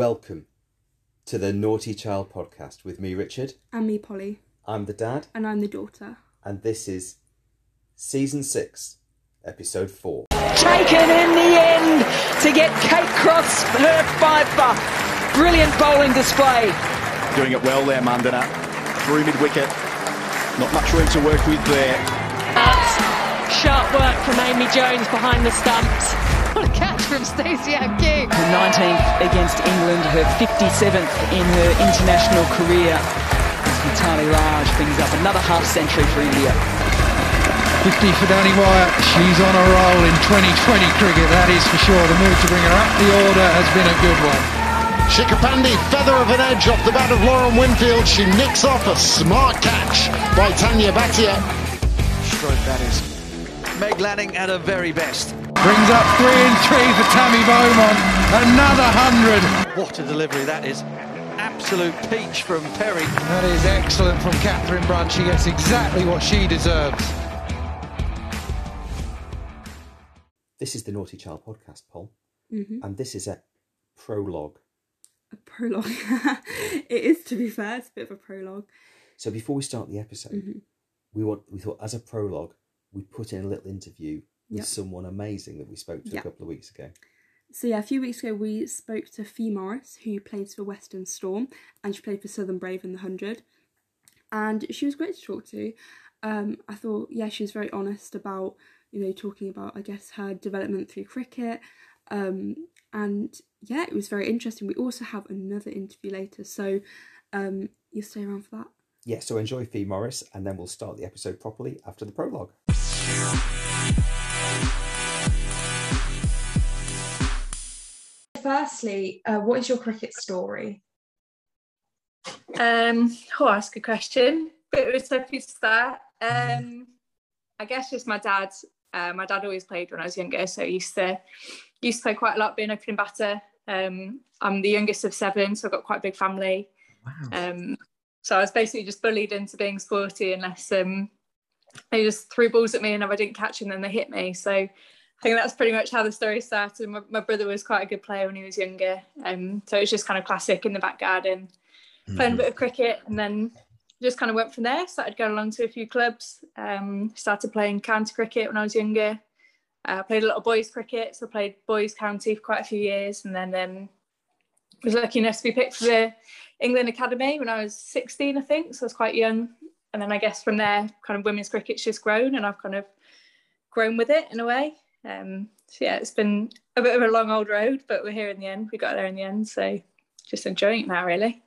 Welcome to the Naughty Child podcast with me, Richard. And me, Polly. I'm the dad, And I'm the daughter. and this is season six, episode four. taken in the end to get Kate Cross her fiver. Brilliant bowling display. Doing it well there, Mandhana. Through mid wicket. Not much room to work with there. That's sharp work from Amy Jones behind the stumps. What a catch from Stacey Akew. Her 19th against England, her 57th in her international career. As Mithali Raj brings up another half century for India. 50 for Danni Wyatt. She's on a roll in 2020 cricket, that is for sure. The move to bring her up the order has been a good one. Shikha Pandey, feather of an edge off the bat of Lauren Winfield. She nicks off a smart catch by Taniya Bhatia. stroke that is. Meg Lanning at her very best. Brings up three and three for Tammy Beaumont. Another hundred. What a delivery that is. Absolute peach from Perry. That is excellent from Katherine Brunt. She gets exactly what she deserves. This is the Naughty Child podcast, Paul, Mhm. and this is a prologue. A prologue. it is, to be fair, it's a bit of a prologue. So before we start the episode, Mhm. we want we thought as a prologue we put in a little interview with Yep. someone amazing that we spoke to Yep. a couple of weeks ago. So, yeah, a few weeks ago we spoke to Fi Morris, who plays for Western Storm, and she played for Southern Brave in the 100. And she was great to talk to. Um, I thought, yeah, she was very honest about, you know, talking about, I guess, her development through cricket. Um, and yeah, it was very interesting. We also have another interview later, so um, you stay around for that. Yeah, so enjoy Fi Morris, and then we'll start the episode properly after the prologue. Firstly, uh, what is your cricket story? Um, oh, that's a good question. Bit of a toughie to start. Um, I guess just my dad. Uh, my dad always played when I was younger, so I used to used to play quite a lot, being opening batter. Um, I'm the youngest of seven, so I've got quite a big family. Um, so I was basically just bullied into being sporty unless um, they just threw balls at me and if I didn't catch them, then they hit me. So I think that's pretty much how the story started. My, my brother was quite a good player when he was younger, um, so it was just kind of classic in the back garden playing a bit of cricket and then just kind of went from there started going along to a few clubs um, started playing county cricket when i was younger. Uh, played a lot of boys cricket so played boys county for quite a few years and then um, was lucky enough to be picked for the england academy when i was 16 i think so i was quite young. And then i guess from there kind of women's cricket's just grown and i've kind of grown with it in a way um, so yeah it's been a bit of a long old road but we're here in the end we got there in the end so just enjoying it now really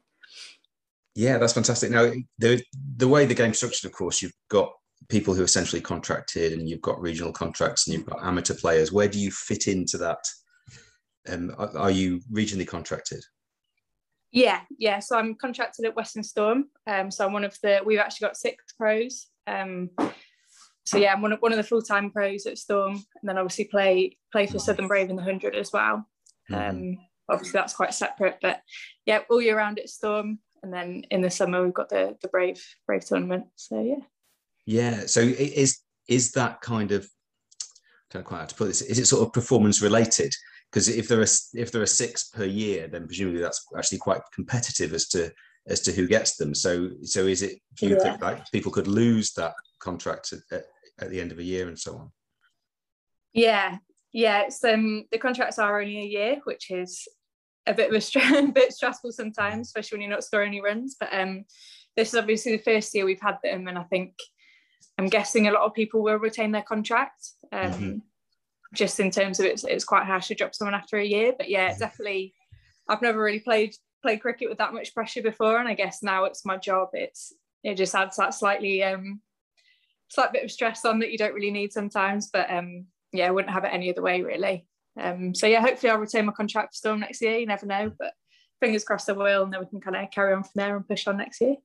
Yeah, that's fantastic. Now, the the way the game's structured, of course, you've got people who are essentially contracted, and you've got regional contracts, and you've got amateur players. Where do you fit into that? Um, are, are you regionally contracted? Yeah, yeah. So I'm contracted at Western Storm. Um, so I'm one of the. We've actually got six pros. Um, so yeah, I'm one of one of the full time pros at Storm, and then obviously play play for Southern Brave in the hundred as well. Um, obviously that's quite separate, but yeah, all year round at Storm, and then in the summer we've got the the Brave Brave tournament. So yeah. Yeah. So is is that kind of I don't know quite how to put this? Is it sort of performance related? Because if there are if there are six per year, then presumably that's actually quite competitive as to as to who gets them. So so is it do you Yeah. think like people could lose that contract at, at, at the end of a year and so on? Yeah, yeah. It's um the contracts are only a year, which is a bit of a, str- a bit stressful sometimes, especially when you're not scoring any runs. But um, this is obviously the first year we've had them, and I think I'm guessing a lot of people will retain their contract. Um, Mhm. just in terms of it's it's quite harsh to drop someone after a year. But yeah, definitely. I've never really played played cricket with that much pressure before, and I guess now it's my job. It's it just adds that slightly um slight bit of stress on that you don't really need sometimes. But um yeah, I wouldn't have it any other way really. Um, so yeah, hopefully I'll retain my contract for Storm next year. You never know, but fingers crossed I will, and then we can kind of carry on from there and push on next year.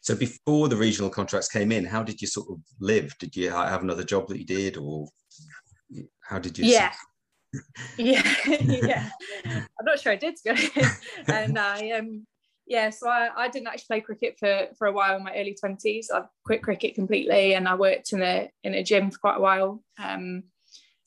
So before the regional contracts came in, how did you sort of live? Did you have another job that you did, or how did you? Yeah. yeah, yeah. I'm not sure I did, to be honest. And I um yeah, so I, I didn't actually play cricket for for a while in my early twenties. I quit cricket completely, and I worked in a in a gym for quite a while. Um,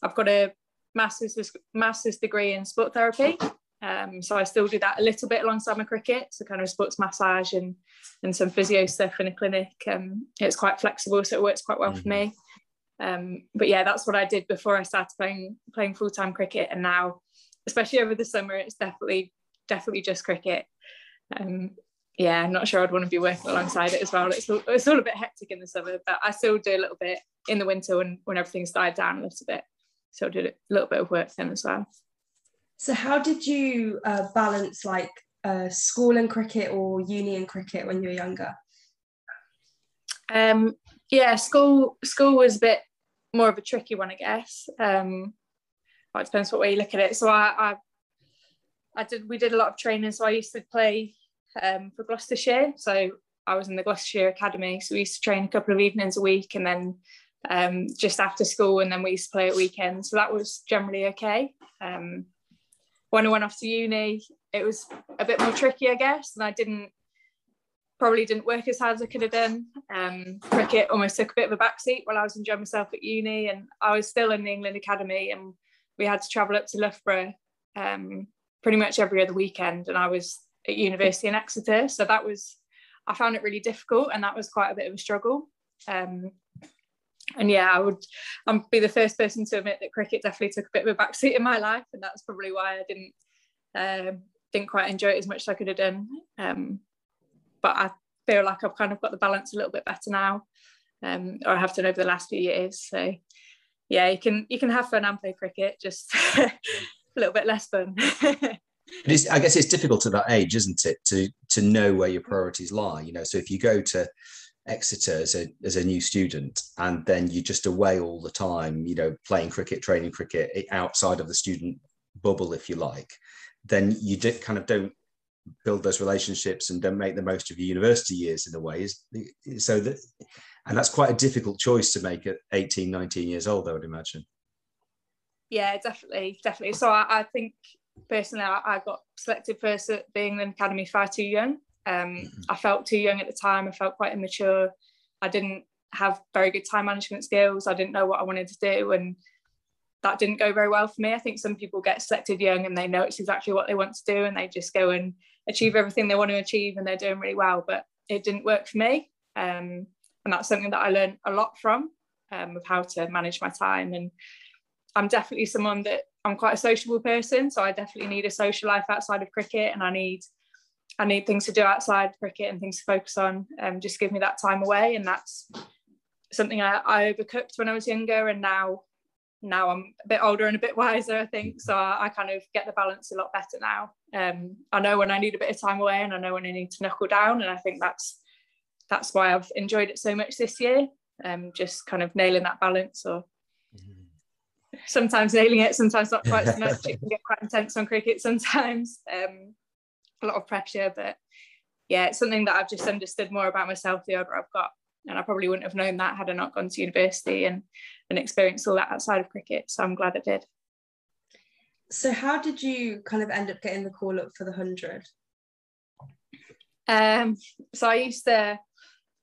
I've got a master's master's degree in sport therapy, Um, so I still do that a little bit alongside my cricket, so kind of sports massage and and some physio stuff in a clinic. Um, it's quite flexible, so it works quite well mm-hmm. for me. Um, but yeah, that's what I did before I started playing playing full time cricket, and now, especially over the summer, it's definitely definitely just cricket. Um, yeah, I'm not sure I'd want to be working alongside it as well. It's all, it's all a bit hectic in the summer, but I still do a little bit in the winter when when everything's died down a little bit. So I did a little bit of work then as well. So how did you uh, balance like uh, school and cricket or uni and cricket when you were younger? Um, yeah, school school was a bit more of a tricky one, I guess. Um, well, it depends what way you look at it. So I, I, I did we did a lot of training. So I used to play um, for Gloucestershire. So I was in the Gloucestershire Academy. So we used to train a couple of evenings a week, and then um, just after school, and then we used to play at weekends. So that was generally okay. Um, when I went off to uni, it was a bit more tricky, I guess, and I didn't probably didn't work as hard as I could have done. Um, cricket almost took a bit of a backseat while I was enjoying myself at uni, and I was still in the England Academy, and we had to travel up to Loughborough um, pretty much every other weekend, and I was at university in Exeter, so that was I found it really difficult, and that was quite a bit of a struggle. Um, and yeah, I would I'd be the first person to admit that cricket definitely took a bit of a backseat in my life, and that's probably why I didn't um, didn't quite enjoy it as much as I could have done. Um, but I feel like I've kind of got the balance a little bit better now, um, or I have done over the last few years. So yeah, you can you can have fun and play cricket, just a little bit less fun. I guess it's difficult at that age, isn't it, to to know where your priorities lie. You know, so if you go to Exeter as a as a new student, and then you're just away all the time, you know, playing cricket, training cricket eh, outside of the student bubble, if you like, then you did kind of don't build those relationships and don't make the most of your university years in a way. So that, and that's quite a difficult choice to make at 18, 19 years old, I would imagine. Yeah, definitely, definitely. So I, I think personally, I, I got selected first at the England Academy far too young. Um, mm-hmm. I felt too young at the time. I felt quite immature. I didn't have very good time management skills. I didn't know what I wanted to do, and that didn't go very well for me. I think some people get selected young and they know it's exactly what they want to do, and they just go and achieve everything they want to achieve, and they're doing really well. But it didn't work for me, um, and that's something that I learned a lot from um, of how to manage my time. And I'm definitely someone that I'm quite a sociable person, so I definitely need a social life outside of cricket, and I need I need things to do outside cricket and things to focus on. Um, just give me that time away, and that's something I, I overcooked when I was younger, and now now I'm a bit older and a bit wiser, I think. So I, I kind of get the balance a lot better now. Um, I know when I need a bit of time away, and I know when I need to knuckle down, and I think that's that's why I've enjoyed it so much this year. Um, just kind of nailing that balance, or sometimes nailing it, sometimes not quite so much. It can get quite intense on cricket sometimes. Um, a lot of pressure, but yeah, it's something that I've just understood more about myself the older I've got. And I probably wouldn't have known that had I not gone to university and, and experienced all that outside of cricket. So I'm glad I did. So how did you kind of end up getting the call up for the hundred? Um, so I used to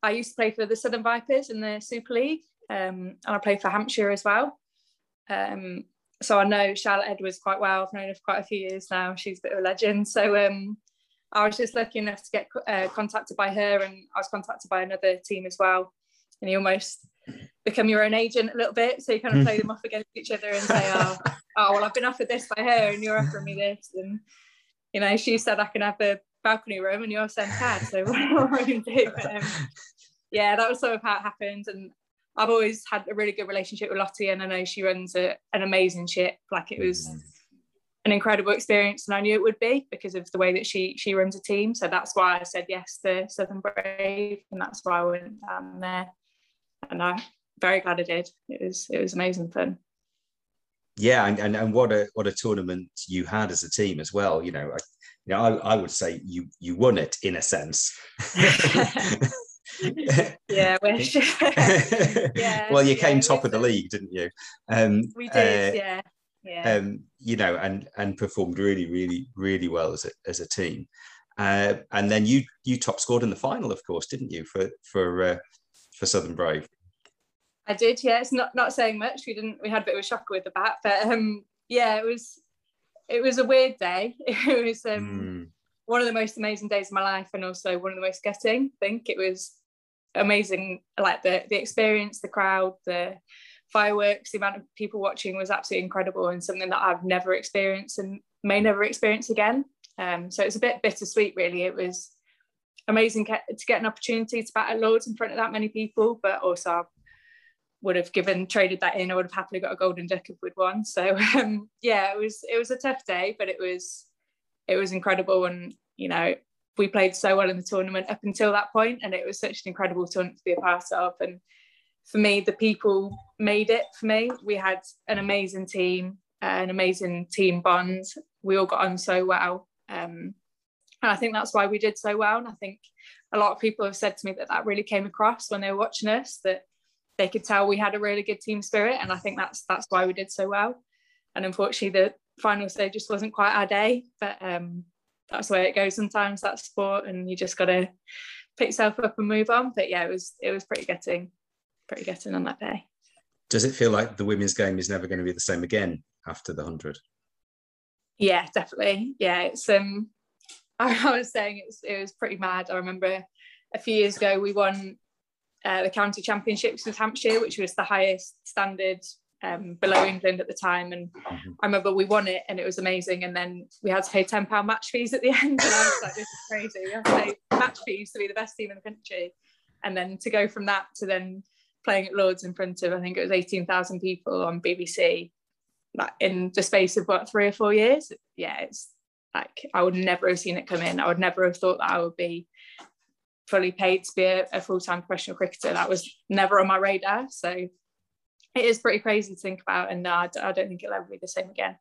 I used to play for the Southern Vipers in the Super League, um, and I played for Hampshire as well. Um, so I know Charlotte Edwards quite well. I've known her for quite a few years now. She's a bit of a legend. So um, I was just lucky enough to get uh, contacted by her, and I was contacted by another team as well. And you almost become your own agent a little bit, so you kind of play them off against each other and say, "Oh, oh, well, I've been offered this by her, and you're offering me this." And you know, she said I can have the balcony room, and you're saying CAD. So what am I going to do? But, um, yeah, that was sort of how it happened, and I've always had a really good relationship with Lottie, and I know she runs a, an amazing ship. Like it was mm-hmm. an incredible experience, and I knew it would be because of the way that she she runs a team. So that's why I said yes to Southern Brave, and that's why I went down there. And I'm very glad I did. It was it was amazing fun. Yeah, and, and, and what a what a tournament you had as a team as well. You know, I, you know, I, I would say you you won it in a sense. yeah, wish. yeah. Well, you yeah, came top of the league, didn't you? Um, we did, uh, yeah. Yeah. Um, you know, and and performed really, really, really well as a as a team. Uh, and then you you top scored in the final, of course, didn't you, for for uh, for Southern Brave? I did, yeah. It's not not saying much. We didn't. We had a bit of a shocker with the bat, but um, yeah, it was it was a weird day. It was um, Mm. one of the most amazing days of my life, and also one of the most getting. I think it was amazing. Like the the experience, the crowd, the fireworks, the amount of people watching was absolutely incredible, and something that I've never experienced and may never experience again. Um, so it's a bit bittersweet, really. It was amazing to get an opportunity to bat at Lords in front of that many people, but also I would have given traded that in. I would have happily got a golden duck if we'd won. So um, yeah, it was it was a tough day, but it was it was incredible, and you know we played so well in the tournament up until that point, and it was such an incredible tournament to be a part of. And for me, the people made it for me. We had an amazing team, uh, an amazing team bond. We all got on so well. Um, and I think that's why we did so well. And I think a lot of people have said to me that that really came across when they were watching us, that they could tell we had a really good team spirit. And I think that's that's why we did so well. And unfortunately, the final stage just wasn't quite our day. But um, that's where it goes sometimes. That's sport, and you just got to pick yourself up and move on. But yeah, it was it was pretty getting, pretty getting on that day. Does it feel like the women's game is never going to be the same again after the hundred? Yeah, definitely. Yeah, it's um I was saying it was, it was pretty mad. I remember a few years ago we won uh, the county championships with Hampshire, which was the highest standard um, below England at the time. And I remember we won it and it was amazing. And then we had to pay ten pound match fees at the end. And I was like, this is crazy. We have to pay match fees to be the best team in the country, and then to go from that to then playing at Lords in front of I think it was eighteen thousand people on BBC, like in the space of what three or four years. Yeah, it's like I would never have seen it come in. I would never have thought that I would be fully paid to be a, a full-time professional cricketer. That was never on my radar. So it is pretty crazy to think about. And I, don't think it'll ever be the same again,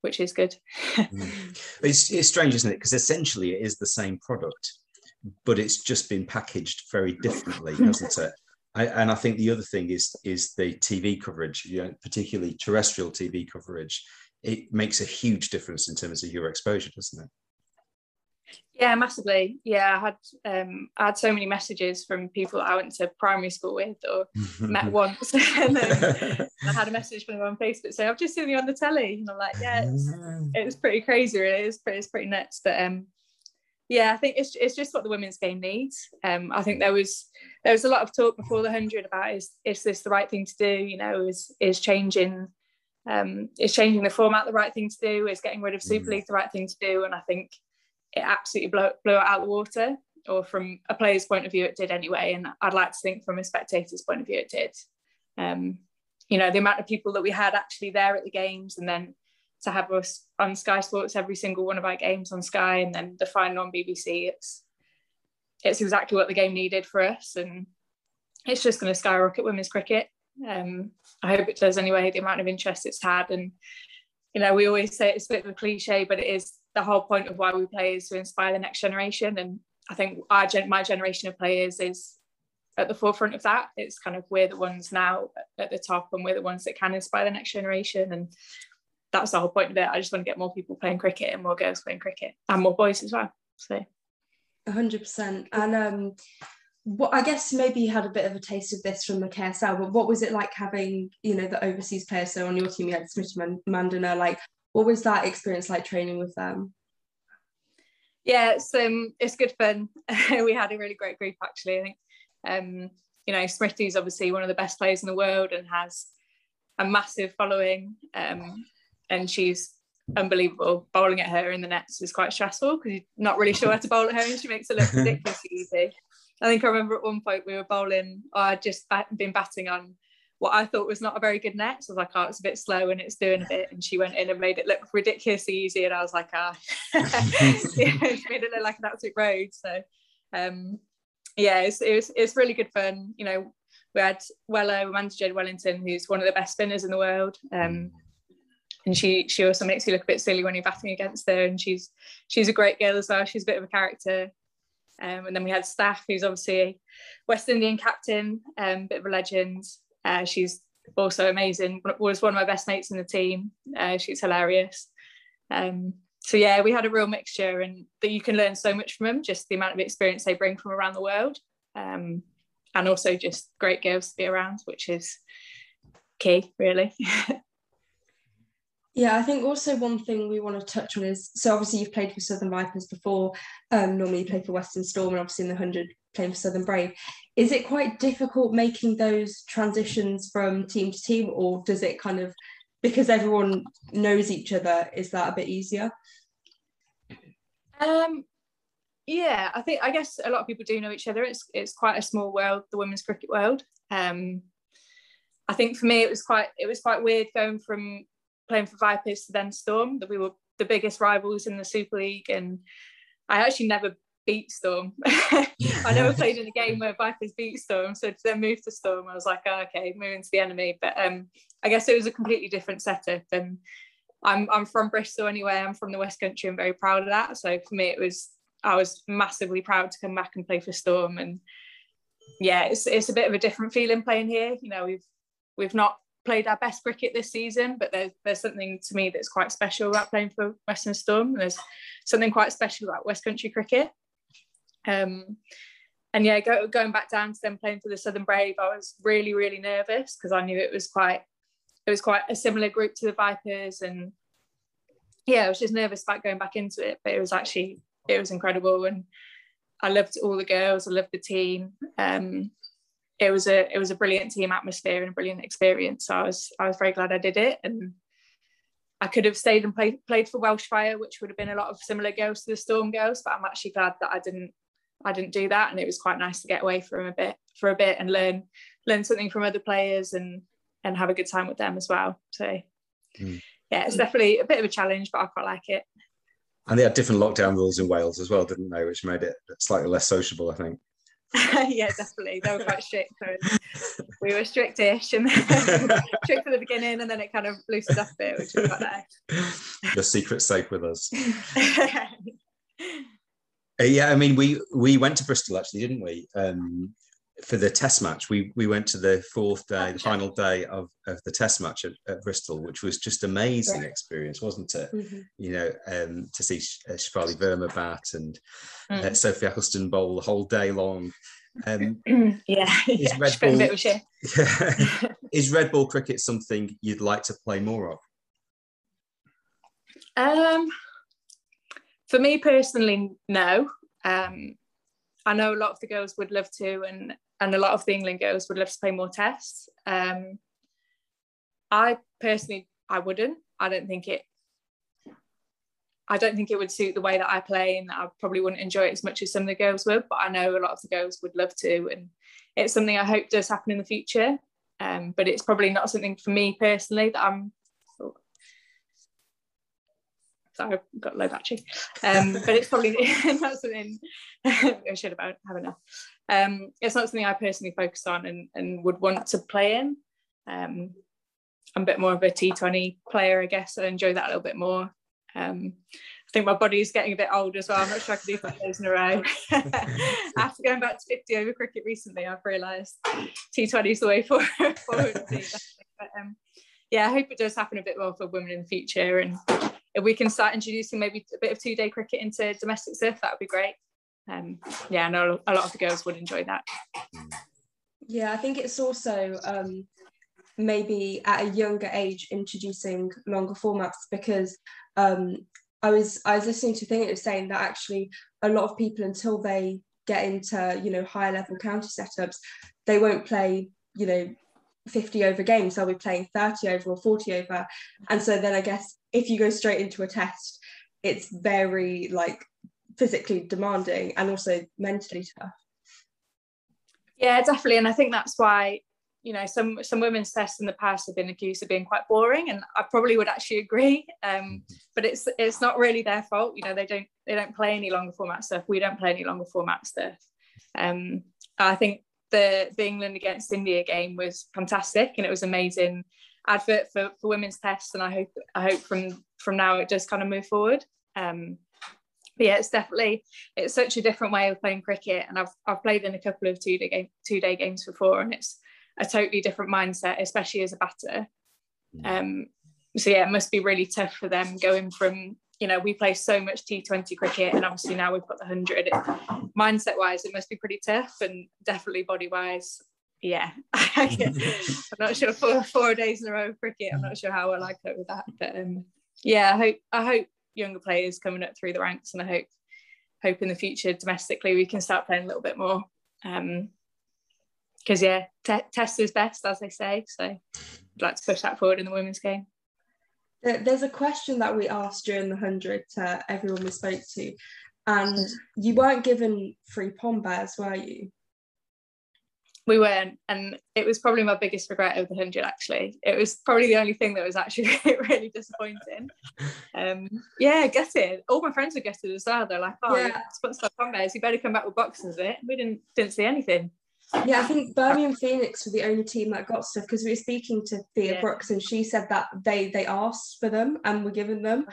which is good. Mm. It's, it's strange, isn't it? Because essentially it is the same product, but it's just been packaged very differently, hasn't it? I, and I think the other thing is is the TV coverage, you know, particularly terrestrial TV coverage. It makes a huge difference in terms of your exposure, doesn't it? Yeah, massively. Yeah, I had um, I had so many messages from people that I went to primary school with or met once, and then I had a message from them on Facebook saying, "I've just seen you on the telly," and I'm like, "Yeah, it's, it's pretty crazy. Really. It's pretty, it's pretty nuts." But um, yeah, I think it's it's just what the women's game needs. Um, I think there was there was a lot of talk before the hundred about is is this the right thing to do? You know, is is changing um, is changing the format the right thing to do? Is getting rid of Super League the right thing to do? And I think it absolutely blew, blew it out the water. Or from a player's point of view, it did anyway. And I'd like to think from a spectator's point of view, it did. Um, you know, the amount of people that we had actually there at the games, and then to have us on Sky Sports every single one of our games on Sky, and then the final on BBC. It's it's exactly what the game needed for us, and it's just going to skyrocket women's cricket. Um, I hope it does anyway. The amount of interest it's had, and you know, we always say it's a bit of a cliche, but it is the whole point of why we play is to inspire the next generation. And I think our gen- my generation of players is at the forefront of that. It's kind of we're the ones now at the top, and we're the ones that can inspire the next generation. And that's the whole point of it. I just want to get more people playing cricket and more girls playing cricket and more boys as well. So. hundred percent. And um, what I guess maybe you had a bit of a taste of this from the KSL, but what was it like having you know the overseas players? So on your team, you had Smriti Mandhana. Like, what was that experience like training with them? Yeah, it's um, it's good fun. we had a really great group actually. I think um, you know Smriti's obviously one of the best players in the world and has a massive following. Um, and she's unbelievable. Bowling at her in the nets is quite stressful because you're not really sure how to bowl at her, and she makes it look ridiculously easy. I think I remember at one point we were bowling. I'd just bat- been batting on what I thought was not a very good net. So I was like, oh, it's a bit slow and it's doing a bit. And she went in and made it look ridiculously easy. And I was like, ah, yeah, she made it look like an absolute road. So, um, yeah, it's, it was, it's really good fun. You know, we had Weller, we managed Jade Wellington, who's one of the best spinners in the world. Um, and she she also makes you look a bit silly when you're batting against her. And she's she's a great girl as well. She's a bit of a character. Um, and then we had Staff, who's obviously a West Indian captain, um, bit of a legend. Uh, she's also amazing. Was one of my best mates in the team. Uh, she's hilarious. Um, so yeah, we had a real mixture, and that you can learn so much from them. Just the amount of experience they bring from around the world, um, and also just great girls to be around, which is key, really. Yeah, I think also one thing we want to touch on is so obviously you've played for Southern Vipers before. Um, normally you play for Western Storm and obviously in the hundred playing for Southern Brave. Is it quite difficult making those transitions from team to team, or does it kind of because everyone knows each other, is that a bit easier? Um, yeah, I think I guess a lot of people do know each other. It's it's quite a small world, the women's cricket world. Um, I think for me it was quite it was quite weird going from playing for Vipers to then Storm, that we were the biggest rivals in the Super League. And I actually never beat Storm. I never played in a game where Vipers beat Storm. So to then move to Storm, I was like, oh, okay, moving to the enemy. But um, I guess it was a completely different setup. And I'm, I'm from Bristol anyway. I'm from the West Country. I'm very proud of that. So for me, it was, I was massively proud to come back and play for Storm. And yeah, it's, it's a bit of a different feeling playing here. You know, we've, we've not played our best cricket this season, but there's there's something to me that's quite special about playing for Western Storm. There's something quite special about West Country cricket. Um, and yeah, go, going back down to them playing for the Southern Brave, I was really really nervous because I knew it was quite it was quite a similar group to the Vipers, and yeah, I was just nervous about going back into it. But it was actually it was incredible, and I loved all the girls. I loved the team. Um, it was a it was a brilliant team atmosphere and a brilliant experience. So I was I was very glad I did it, and I could have stayed and played played for Welsh Fire, which would have been a lot of similar girls to the Storm girls. But I'm actually glad that I didn't I didn't do that, and it was quite nice to get away from a bit for a bit and learn learn something from other players and and have a good time with them as well. So mm. yeah, it's definitely a bit of a challenge, but I quite like it. And they had different lockdown rules in Wales as well, didn't they? Which made it slightly less sociable, I think. yeah, definitely. They were quite strict. So we were strictish and strict at the beginning, and then it kind of loosened up a bit, which was quite nice. The secret safe with us. uh, yeah, I mean, we we went to Bristol actually, didn't we? Um, for the test match, we we went to the fourth day, the final day of, of the test match at, at Bristol, which was just amazing yeah. experience, wasn't it? Mm-hmm. You know, um, to see uh, Shafali Verma bat and uh, mm. uh, Sophie Ecclestone bowl the whole day long. Um, yeah, is yeah, Red Ball, yeah. is red ball cricket something you'd like to play more of? Um, for me personally, no. Um, I know a lot of the girls would love to, and and a lot of the England girls would love to play more tests. Um, I personally, I wouldn't. I don't think it. I don't think it would suit the way that I play, and I probably wouldn't enjoy it as much as some of the girls would. But I know a lot of the girls would love to, and it's something I hope does happen in the future. Um, but it's probably not something for me personally that I'm. Sorry, I've got low battery. Um, but it's probably not something I should have have enough um, it's not something I personally focus on and, and would want to play in. Um, I'm a bit more of a T20 player, I guess. I enjoy that a little bit more. Um, I think my body is getting a bit old as well. I'm not sure I can do five days in a row. After going back to 50 over cricket recently, I've realised T20 is the way forward. forward but, um, yeah, I hope it does happen a bit more for women in the future. And if we can start introducing maybe a bit of two day cricket into domestic surf, that would be great. Um, yeah, I know a lot of the girls would enjoy that. Yeah, I think it's also um, maybe at a younger age introducing longer formats because um, I was I was listening to a thing it was saying that actually a lot of people until they get into you know higher level county setups, they won't play you know 50 over games. They'll be playing 30 over or 40 over. And so then i guess if you go straight into a test it's very like physically demanding and also mentally tough. Yeah, definitely. And I think that's why, you know, some some women's tests in the past have been accused of being quite boring. And I probably would actually agree. Um, but it's it's not really their fault. You know, they don't they don't play any longer format stuff. We don't play any longer format stuff. Um, I think the, the England against India game was fantastic and it was amazing advert for, for women's tests and I hope I hope from from now it does kind of move forward. Um, but yeah, it's definitely it's such a different way of playing cricket, and I've I've played in a couple of two day game two day games before, and it's a totally different mindset, especially as a batter. Um, so yeah, it must be really tough for them going from you know we play so much T20 cricket, and obviously now we've got the hundred. Mindset wise, it must be pretty tough, and definitely body wise. Yeah, I'm not sure for four days in a row of cricket. I'm not sure how well I cope with that, but um, yeah, I hope I hope younger players coming up through the ranks, and I hope hope in the future domestically we can start playing a little bit more. Um, because yeah, te- test is best, as they say. So I'd like to push that forward in the women's game. There's a question that we asked during the hundred to everyone we spoke to, and you weren't given free pom bears, were you? We weren't, and it was probably my biggest regret of the hundred. Actually, it was probably the only thing that was actually really disappointing. Um, yeah, gutted. All my friends were gutted as well. They're like, "Oh, Yeah. yeah, sponsor bears. You better come back with boxes of it." We didn't didn't see anything. Yeah, I think Birmingham Phoenix were the only team that got stuff because we were speaking to Thea Yeah. Brookes and she said that they they asked for them and were given them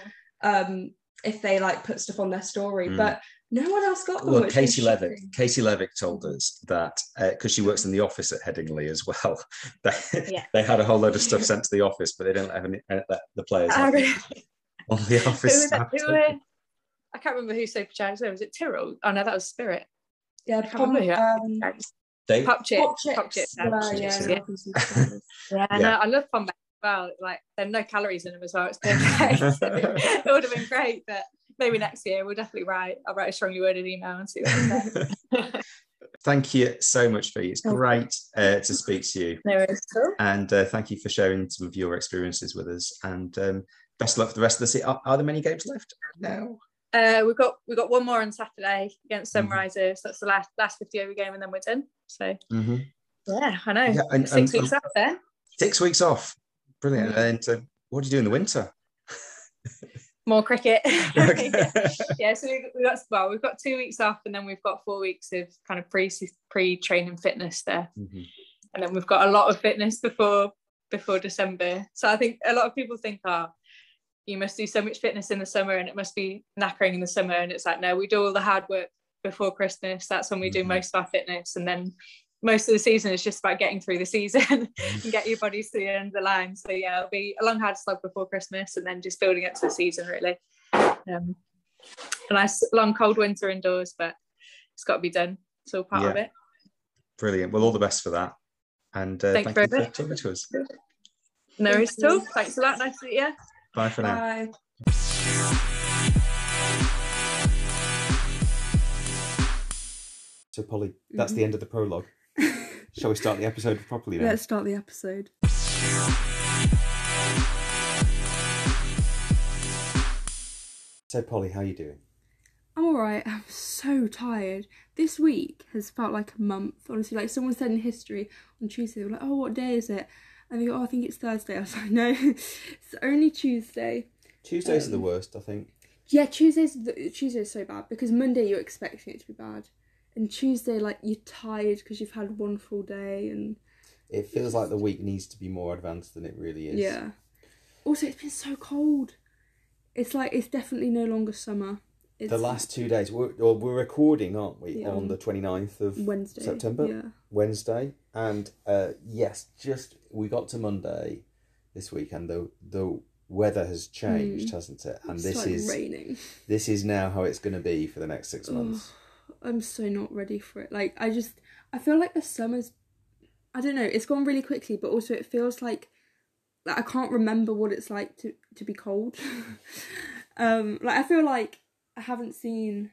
um if they like put stuff on their story, Mm. but no one else got them. Well, which was Katie Levick, shocking. Katie Levick told us that because she works in the office at Headingley as well, they, Yeah. they had a whole load of stuff sent to the office, but they didn't have any uh, the players had really? on the office was staff. Who were, I can't remember who said supercharged them. Was it Tyrrell? Oh no, that was Spirit. Yeah, I can't remember um, supercharged. They, Pop chips. pop chips. Pop chips. were, Pop yeah, chips, yeah. yeah. Yeah, Yeah. no, I love Pom as well. Like there are no calories in them as well. It's perfect. it would have been great, but maybe next year we'll definitely write. I'll write a strongly worded email and see what. Thank you so much, Fi. It's great uh, to speak to you, no. Cool. and uh, thank you for sharing some of your experiences with us. And um, best of luck for the rest of the season. Are, are there many games left? No. Uh, we've got we've got one more on Saturday against Mhm. Sunrisers. That's the last last 50 over game, and then we're done. So hmm yeah, I know. Yeah, and- Six weeks off there. Six weeks off. Brilliant. Mhm. And uh, what do you do in the winter? More cricket. Okay. yeah, so we, we got well, we've got two weeks off, and then we've got four weeks of kind of pre pre training fitness there, Mhm. and then we've got a lot of fitness before before December. So I think a lot of people think, oh, you must do so much fitness in the summer, and it must be knackering in the summer, and it's like no, we do all the hard work before Christmas. That's when we do Mhm. most of our fitness, and then most of the season is just about getting through the season and get your bodies to the end of the line. So yeah, it'll be a long hard slog before Christmas and then just building up to the season really. Um, a nice long cold winter indoors, but it's got to be done. It's all part of it. Brilliant. Well, all the best for that. And uh, Thank thank, you you very for much. talking to us. No Thank worries at all. Thanks a lot. Nice to meet you. Bye for now. Bye. So, Polly, that's Mm-hmm. the end of the prologue. Shall we start the episode properly now? Let's start the episode. So, Polly, how are you doing? I'm alright. I'm so tired. This week has felt like a month. Honestly, like someone said in history on Tuesday, they were like, "Oh, what day is it?" And they go, "Oh, I think it's Thursday." I was like, "No, it's only Tuesday." Tuesdays are the Um, worst, I think. Yeah, Tuesday's the, Tuesday's so bad because Monday you're expecting it to be bad, and Tuesday like you're tired because you've had one full day and It feels like the week needs to be more advanced than it really is. yeah. Also, it's been so cold. It's like it's definitely no longer summer. It's The last two days, we're, we're recording, aren't we, Yeah. on the 29th of Wednesday September? Yeah. Wednesday. And uh, yes, just we got to Monday this week and the, the weather has changed, Mm. hasn't it? And It's this like is raining. this is now how it's going to be for the next six months. I'm so not ready for it. Like I just I feel like the summer's I don't know, it's gone really quickly, but also it feels like like I can't remember what it's like to to be cold. um like I feel like I haven't seen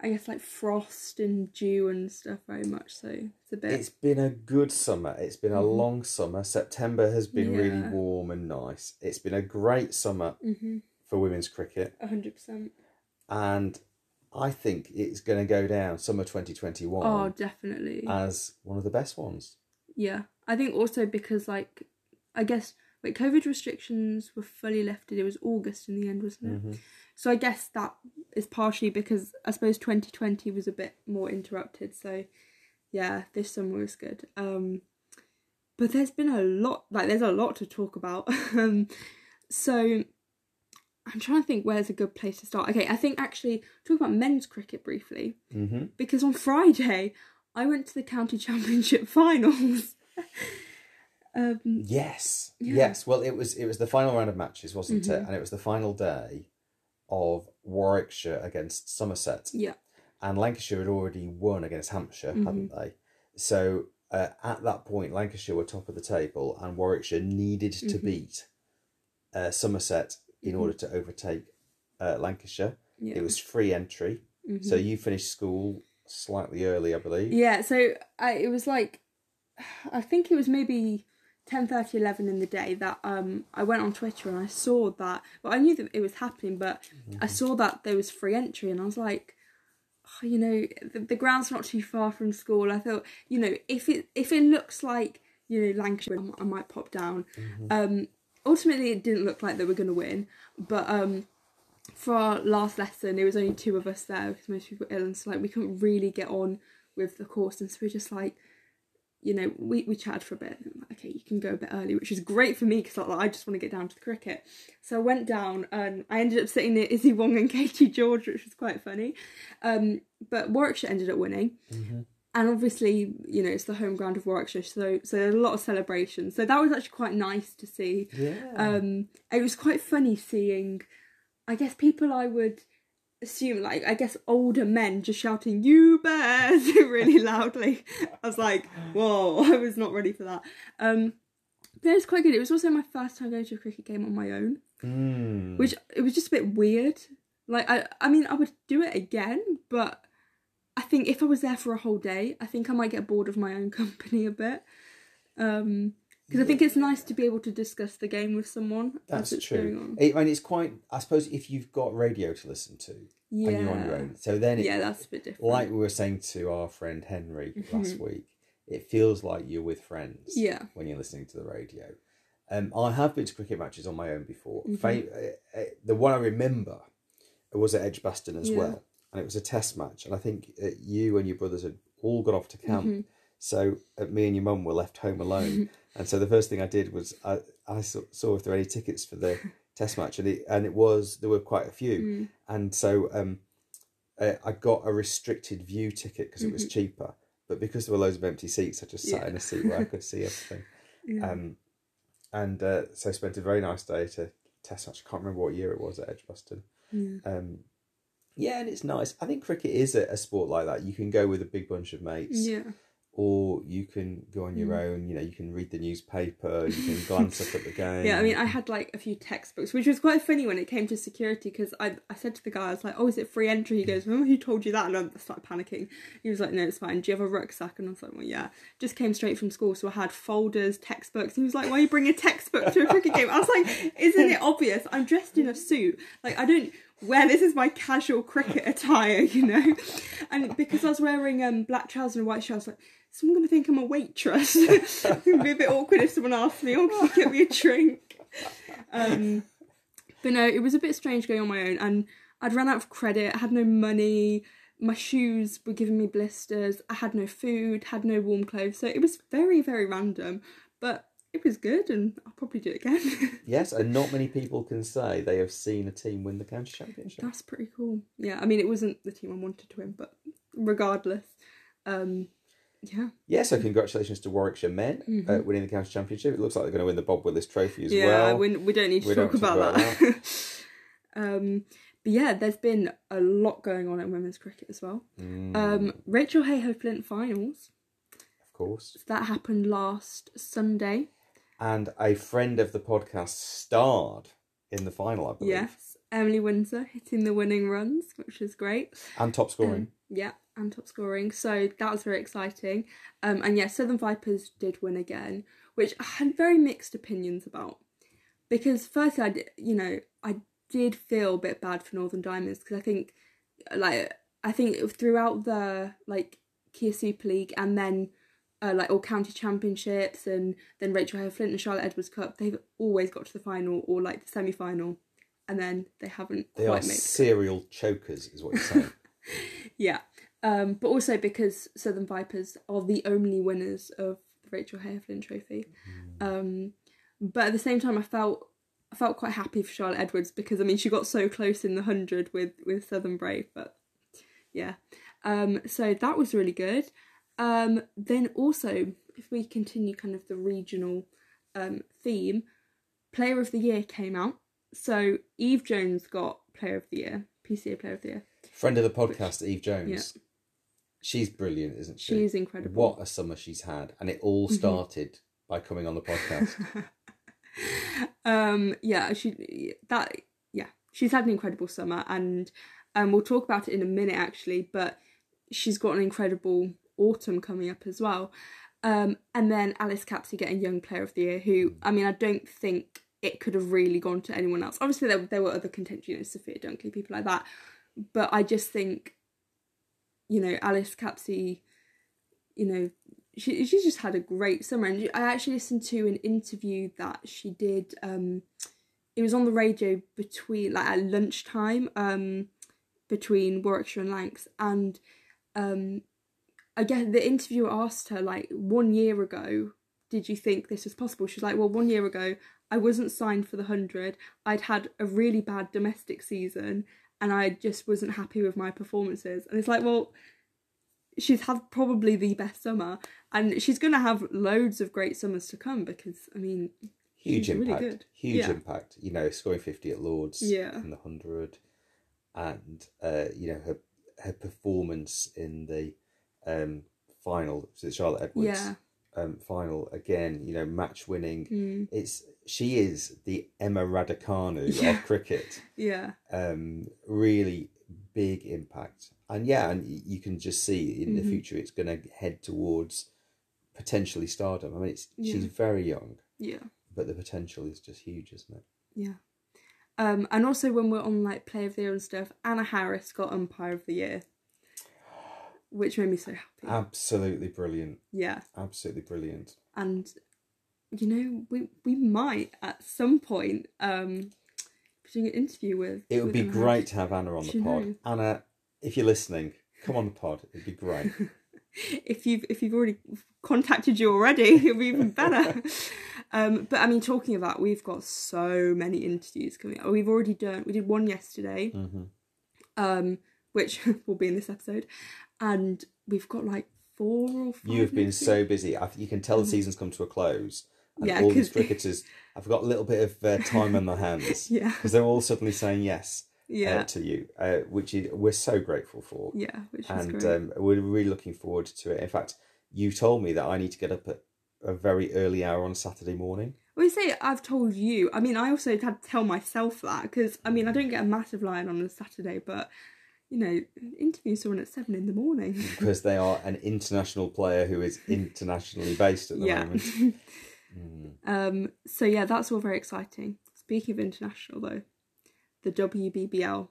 I guess like frost and dew and stuff very much, so it's a bit It's been a good summer. It's been a Mhm. long summer. September has been really warm and nice. It's been a great summer hmm for women's cricket. a hundred percent. And I think it's going to go down summer 2021 Oh definitely. as one of the best ones. Yeah, I think also because like, I guess like COVID restrictions were fully lifted. It was August in the end, wasn't it? Mhm. So I guess that is partially because I suppose 2020 was a bit more interrupted. So yeah, this summer was good. Um, but there's been a lot like there's a lot to talk about. um, so I'm trying to think where's a good place to start. Okay, I think actually talk about men's cricket briefly Mm-hmm. because on Friday I went to the county championship finals. um, Yes. Yeah. Yes. Well, it was it was the final round of matches, wasn't it? Mhm. And it was the final day of Warwickshire against Somerset. yeah, And Lancashire had already won against Hampshire, Mhm. hadn't they? So uh, at that point, Lancashire were top of the table, and Warwickshire needed to Mhm. beat uh, Somerset in order to overtake uh, Lancashire. Yeah. It was free entry, so Mhm. you finished school slightly early, I believe. Yeah, so I, it was like, I think it was maybe 10, 11 in the day that um I went on Twitter and I saw that. Well, I knew that it was happening, but I saw that there was free entry and I was like, oh, you know, the, the ground's not too far from school. I thought, you know, if it if it looks like you know Lancashire, I might pop down. Um, ultimately, it didn't look like they were going to win, but um, for our last lesson, it was only two of us there because most people were ill, and so like we couldn't really get on with the course, and so we just like, you know, we we chatted for a bit. Like, okay, you can go a bit early, which is great for me because like, I just want to get down to the cricket. So I went down, and I ended up sitting near Izzy Wong and Katie George, which was quite funny. Um, but Warwickshire ended up winning. And obviously, you know, it's the home ground of Warwickshire, so so there's a lot of celebrations. So that was actually quite nice to see. Yeah. Um, it was quite funny seeing, I guess people I would assume like I guess older men just shouting "You Bears" really loudly. I was like, whoa, I was not ready for that. Um, but it was quite good. It was also my first time going to a cricket game on my own, Mm. which it was just a bit weird. Like I, I mean, I would do it again, but I think if I was there for a whole day, I think I might get bored of my own company a bit. Um, because I think it's nice to be able to discuss the game with someone That's as it's going true. It, I mean, it's quite. I suppose if you've got radio to listen to and you're on your own, so then it, Yeah, that's a bit different. Like we were saying to our friend Henry last Mhm. week, it feels like you're with friends. Yeah. When you're listening to the radio, um, I have been to cricket matches on my own before. Mhm. Fa- uh, uh, the one I remember was at Edgbaston as Yeah. well, and it was a test match. And I think uh, you and your brothers had all gone off to camp, Mhm. so uh, me and your mum were left home alone. and so the first thing I did was I, I saw, saw if there were any tickets for the test match, and it and it was there were quite a few, Mm. and so um, uh, I got a restricted view ticket because it was Mhm. cheaper. But because there were loads of empty seats, I just sat Yeah. in a seat where I could see everything. Yeah. Um, and uh, so I spent a very nice day to test match. I can't remember what year it was at Edgbaston. Yeah. Um, yeah, and it's nice. I think cricket is a, a sport like that. You can go with a big bunch of mates, Yeah. or you can go on your Mm. own. You know, you can read the newspaper, you can glance up at the game. Yeah, I mean, I had like a few textbooks, which was quite funny when it came to security because I, I said to the guy, I was like, oh, is it free entry? He goes, remember who told you that? And I started panicking. He was like, no, it's fine. Do you have a rucksack? And I was like, well, yeah. Just came straight from school, so I had folders, textbooks. He was like, why are you bringing a textbook to a cricket game? I was like, isn't it obvious? I'm dressed in a suit. Like, I don't wear this is my casual cricket attire, you know? And because I was wearing um black trousers and a white shirt, I was like, someone's going to think I'm a waitress. it's going to be a bit awkward if someone asks me, oh, can you get me a drink? Um, but no, it was a bit strange going on my own, and I'd run out of credit, I had no money, my shoes were giving me blisters, I had no food, had no warm clothes, so it was very, very random, but it was good, and I'll probably do it again. Yes, and not many people can say they have seen a team win the county championship. That's pretty cool. Yeah, I mean, it wasn't the team I wanted to win, but regardless, um, yeah. Yeah, so congratulations to Warwickshire men Mhm. uh, winning the county championship. It looks like they're going to win the Bob Willis Trophy as yeah, well. we, we don't need to We talk about, about that. um, but yeah, there's been a lot going on in women's cricket as well. Mm, Um, Rachael Heyhoe Flint finals. of course. That happened last Sunday. And a friend of the podcast starred in the final, I believe. Yes, Emily Windsor hitting the winning runs, which was great. And top scoring. Um, yeah, and top scoring. So that was very exciting. Um, and yeah, Southern Vipers did win again, which I had very mixed opinions about. Because firstly, I did, you know, I did feel a bit bad for Northern Diamonds because I think, like, I think throughout the like Kia Super League and then uh, like all county championships and then Rachael Heyhoe Flint and Charlotte Edwards Cup, they've always got to the final or like the semi final, and then they haven't They are made. serial chokers, is what you're saying. Yeah. Um, but also because Southern Vipers are the only winners of the Rachael Heyhoe Flint Trophy. Um, but at the same time, I felt I felt quite happy for Charlotte Edwards because I mean she got so close in the hundred with with Southern Brave, but yeah. Um, so that was really good. Um, then also, if we continue kind of the regional um, theme, Player of the Year came out. So Eve Jones got Player of the Year, PCA Player of the Year. friend of the podcast, Eve Jones. Yeah. She's brilliant, isn't she? She's incredible. What a summer she's had, and it all Mhm. started by coming on the podcast. um yeah she that yeah she's had an incredible summer and um we'll talk about it in a minute actually but she's got an incredible autumn coming up as well. Um and then alice capsey getting young player of the year who i mean i don't think it could have really gone to anyone else. Obviously there, there were other contenders you know sophia dunkley people like that. But i just think you know alice capsey you know she she's just had a great summer. And I actually listened to an interview that she did um it was on the radio between like at lunchtime um between Warwickshire and Lancs. And um I guess the interviewer asked her like one year ago did you think this was possible she's like well one year ago I wasn't signed for the 100 I'd had a really bad domestic season and I just wasn't happy with my performances and it's like well she's had probably the best summer and she's going to have loads of great summers to come because i mean huge impact. really. Huge yeah. impact. You know, scoring fifty at Lords. Yeah. In the hundred, and uh, you know her her performance in the um final. so Charlotte Edwards? Yeah. Um, final again. You know, match winning. Mm. It's she is the Emma Raducanu Yeah. of cricket. yeah um, really big impact. And yeah, and you can just see in the Mhm. future it's going to head towards potentially stardom. I mean, it's she's very young, yeah but the potential is just huge, isn't it? yeah um and also when we're on like play of the year and stuff anna harris got umpire of the year which made me so happy Absolutely brilliant. yeah Absolutely brilliant. and you know we we might at some point um be doing an interview with It would with be Anna great to have Anna on the Do pod. know? Anna, if you're listening, come on the pod. It'd be great. if you've if you've already contacted you already, it'll be even better. um, but I mean, talking about, we've got so many interviews coming. up. We've already done. We did one yesterday, hmm um, which will be in this episode, and we've got like four or five. You have been so busy. I, you can tell the season's come to a close. And Yeah, all these cricketers have got a little bit of uh, time on their hands. Yeah. Because they're all suddenly saying yes. Yeah. uh, to you, uh, which is, we're so grateful for. Yeah, which is and um, we're really looking forward to it. In fact, you told me that I need to get up at a very early hour on Saturday morning. Well, you say I've told you. I mean, I also had to tell myself that because I mean, I don't get a massive line on a Saturday, but you know, interview someone at seven in the morning. because they are an international player who is internationally based at the yeah. moment. Mm. um. So yeah, that's all very exciting. Speaking of international, though, the WBBL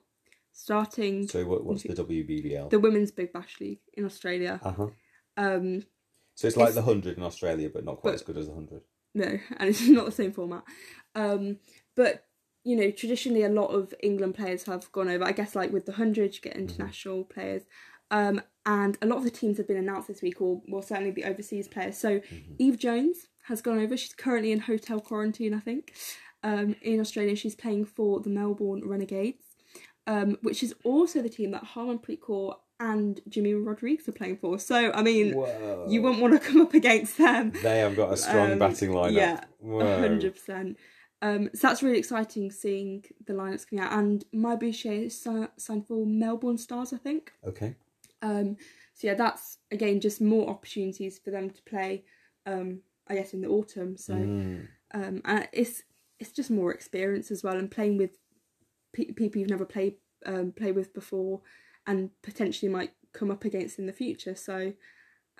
starting So what, what's the WBBL? the Women's Big Bash League in Australia. Uh huh. Um. So it's like It's- the hundred in Australia, but not quite but- as good as the hundred. No, and it's not the same format. Um, but you know, traditionally, a lot of England players have gone over. I guess, like with the hundred, you get international players, um, and a lot of the teams have been announced this week, or well, certainly the overseas players. So Eve Jones has gone over. She's currently in hotel quarantine, I think, um, in Australia. She's playing for the Melbourne Renegades, um, which is also the team that Harmanpreet Kaur and Jimmy Rodrigues are playing for. So, I mean, Whoa. you wouldn't want to come up against them. They have got a strong Um, batting lineup. Yeah, hundred percent. Um, so that's really exciting seeing the lineups coming out. And Maia Bouchier is signed for Melbourne Stars, I think. Okay. Um, so yeah, that's again just more opportunities for them to play. Um, I guess in the autumn. So Mm. um, and it's it's just more experience as well, and playing with pe- people you've never played um played with before, and potentially might come up against in the future. So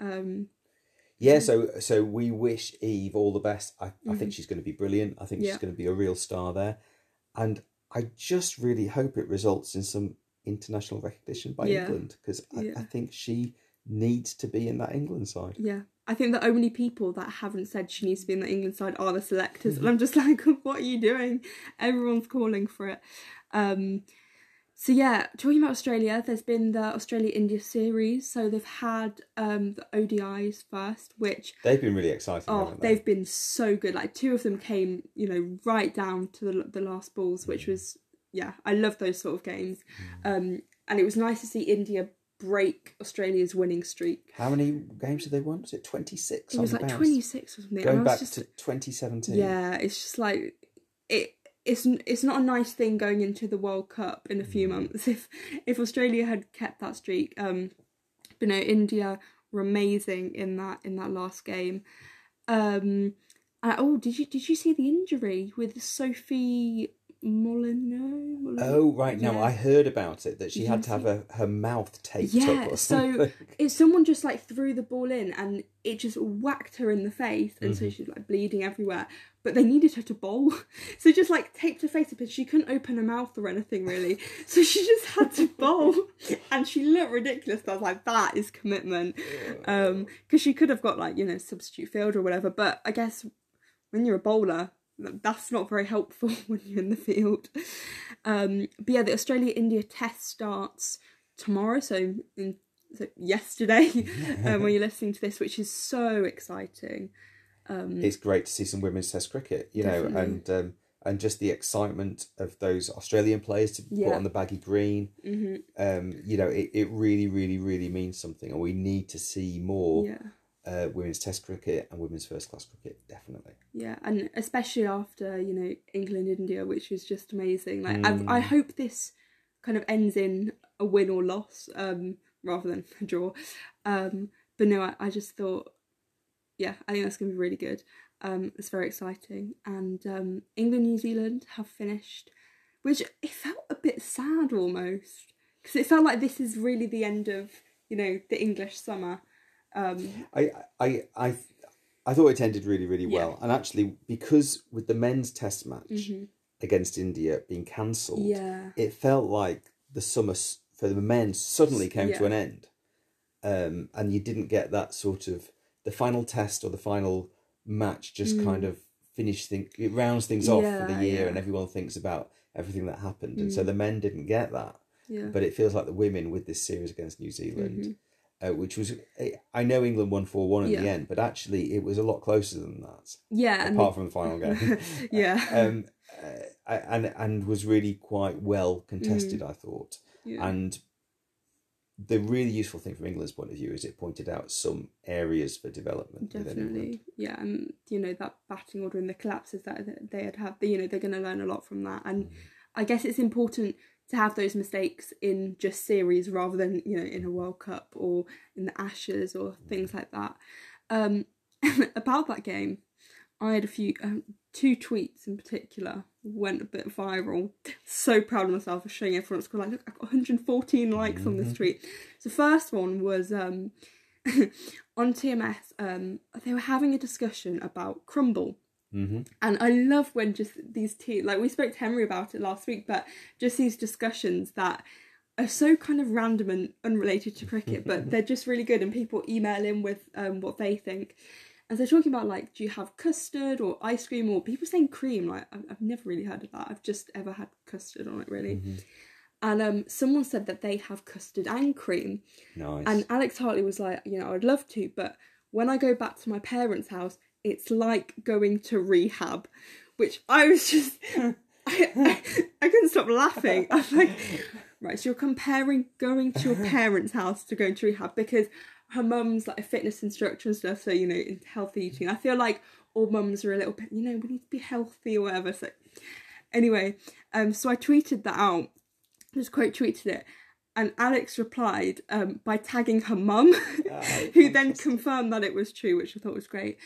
um, Yeah, so so we wish Eve all the best. I, I think she's going to be brilliant. I think Mm-hmm. Yeah. she's going to be a real star there, and I just really hope it results in some international recognition by Yeah. England because I, Yeah. I think she needs to be in that England side. Yeah. I think the only people that haven't said she needs to be in the England side are the selectors. And I'm just like, what are you doing? Everyone's calling for it. Um, so yeah, talking about Australia, there's been the Australia India series. So they've had um, the ODIs first, which They've been really exciting. oh, they? they've been so good. Like two of them came, you know, right down to the the last balls, which was yeah, I love those sort of games. Um, and it was nice to see India break Australia's winning streak. How many games did they won? Was it twenty six? It was like 26 or something. and I Going was back just- to twenty seventeen. Yeah, it's just like it. It's it's not a nice thing going into the World Cup in a few Mm. months. If if Australia had kept that streak, um, but no, India were amazing in that in that last game. Um, uh, oh, did you did you see the injury with Sophie Molyneux? Oh right, now Yeah. I heard about it that she had to have her, her mouth taped Yeah, up or so if someone just like threw the ball in and it just whacked her in the face, and so Mhm. she's like bleeding everywhere. But they needed her to bowl, so just like taped her face up, and she couldn't open her mouth or anything really. So she just had to bowl, and she looked ridiculous. I was like, that is commitment, um, because she could have got like you know substitute field or whatever. But I guess when you're a bowler, that's not very helpful when you're in the field. Um, but yeah, the Australia India test starts tomorrow, so in so yesterday um, when you're listening to this, which is so exciting. Um, it's great to see some women's Test cricket, you know, Definitely. and um, and just the excitement of those Australian players to put on the baggy green. Mhm. Um, you know, it, it really, really, really means something, and we need to see more Yeah. Uh, women's Test cricket and women's first class cricket, definitely. Yeah, and especially after you know England India, which was just amazing. Like Mm. I, I hope this kind of ends in a win or loss, um, rather than a draw. Um, but no, I, I just thought, yeah, I think that's gonna be really good. Um, it's very exciting, and um, England New Zealand have finished, which it felt a bit sad almost because it felt like this is really the end of you know the English summer. Um, I, I, I, I thought it ended really, really Yeah. well, and actually because with the men's Test match Mhm. against India being cancelled, Yeah. it felt like the summer for the men suddenly came to an end, um, and you didn't get that sort of the final test or the final match just Mm. kind of finish thing it rounds things off for the year yeah. and everyone thinks about everything that happened and so Mm. the men didn't get that Yeah. but it feels like the women with this series against New Zealand Mhm. Uh, which was I know England won 4-1 in the end but actually it was a lot closer than that Yeah, apart from the final game Yeah. um uh, and and was really quite well contested Mm. I thought Yeah. and the really useful thing from England's point of view is it pointed out some areas for development. Definitely, yeah, and you know that batting order and the collapses that they had had, you know, they're going to learn a lot from that, and I guess it's important to have those mistakes in just series rather than you know in a World Cup or in the Ashes or things like that. Um, about that game, I had a few, um, two tweets in particular went a bit viral. So proud of myself for showing everyone school. Like, look, I got 114 likes on this Mhm. tweet. So first one was um, on TMS. Um, they were having a discussion about crumble. Mm-hmm. And I love when just these two, like we spoke to Henry about it last week, but just these discussions that are so kind of random and unrelated to cricket, but they're just really good. And people email in with um, what they think. And so talking about like, do you have custard or ice cream or people saying cream? Like I've, I've never really heard of that. I've just ever had custard on it really. And um, someone said that they have custard and cream. Nice. And Alex Hartley was like, you know, I'd love to, but when I go back to my parents' house, it's like going to rehab, which I was just, I, I, I couldn't stop laughing. I was like, right, so you're comparing going to your parents' house to going to rehab because her mum's like a fitness instructor and stuff, so, you know, in healthy eating. I feel like all mums are a little bit, you know, we need to be healthy or whatever. So, anyway, um, so I tweeted that out, just quote tweeted it. And Alex replied um, by tagging her mum, who then confirmed that it was true, which I thought was great.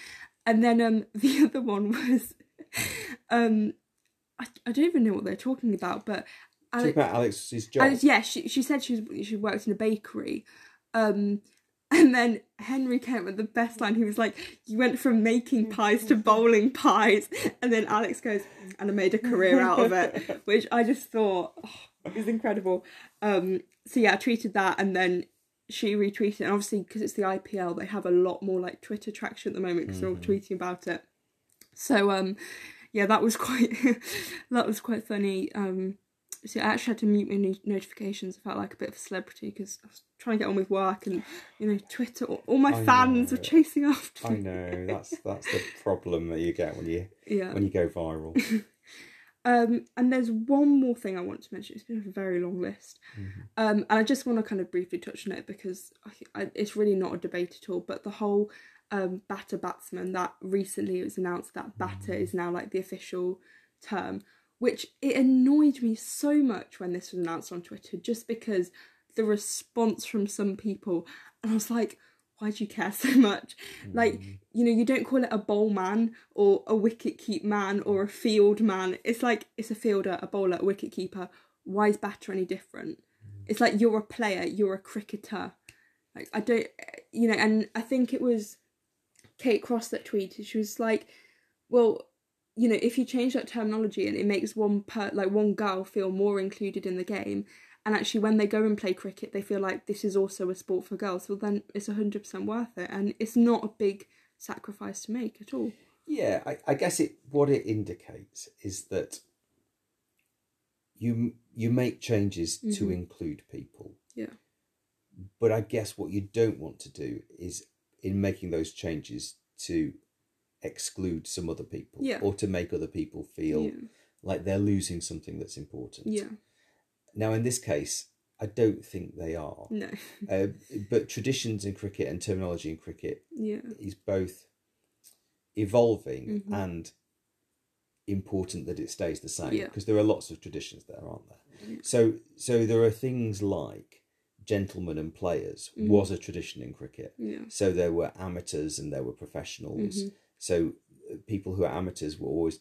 And then um, the other one was, um, I, I don't even know what they're talking about, but Talk about Alex's job. Alex, yeah, she she said she was she worked in a bakery, um, and then Henry came with the best line. He was like, "You went from making pies to bowling pies," and then Alex goes, "And I made a career out of it," which I just thought oh, is incredible. Um, so yeah, I tweeted that, and then she retweeted, and obviously because it's the IPL, they have a lot more like Twitter traction at the moment because they're all tweeting about it. So um, yeah, that was quite that was quite funny. Um, so I actually had to mute my notifications. I felt like a bit of a celebrity because I was trying to get on with work and you know Twitter. All, my I fans were chasing after I know that's that's the problem that you get when you Yeah. when you go viral. Um, and there's one more thing I want to mention. It's been a very long list, um, and I just want to kind of briefly touch on it because I, I, it's really not a debate at all. But the whole um, batter batsman that recently it was announced that batter is now like the official term, which it annoyed me so much when this was announced on Twitter, just because the response from some people, and I was like, why do you care so much? Like, mm. you know, you don't call it a bowl man or a wicket keep man or a field man. It's like it's a fielder, a bowler, a wicket keeper. Why is batter any different? Mm. It's like you're a player, you're a cricketer. Like I don't, you know, and I think it was Kate Cross that tweeted. She was like, "Well, you know, if you change that terminology and it makes one per like one girl feel more included in the game, and actually when they go and play cricket, they feel like this is also a sport for girls. Well, then it's hundred percent worth it, and it's not a big sacrifice to make at all. Yeah, I, I guess it what it indicates is that you you make changes to Mhm. include people. Yeah. But I guess what you don't want to do is in making those changes to exclude some other people Yeah. or to make other people feel Yeah. like they're losing something that's important. Yeah. Now, in this case, I don't think they are. No. uh, but traditions in cricket and terminology in cricket Yeah. is both evolving Mhm. and important that it stays the same Yeah. because there are lots of traditions there, aren't there? So, so there are things like gentlemen and players Mhm. was a tradition in cricket. Yeah. So there were amateurs and there were professionals. Mhm. So uh, people who are amateurs were always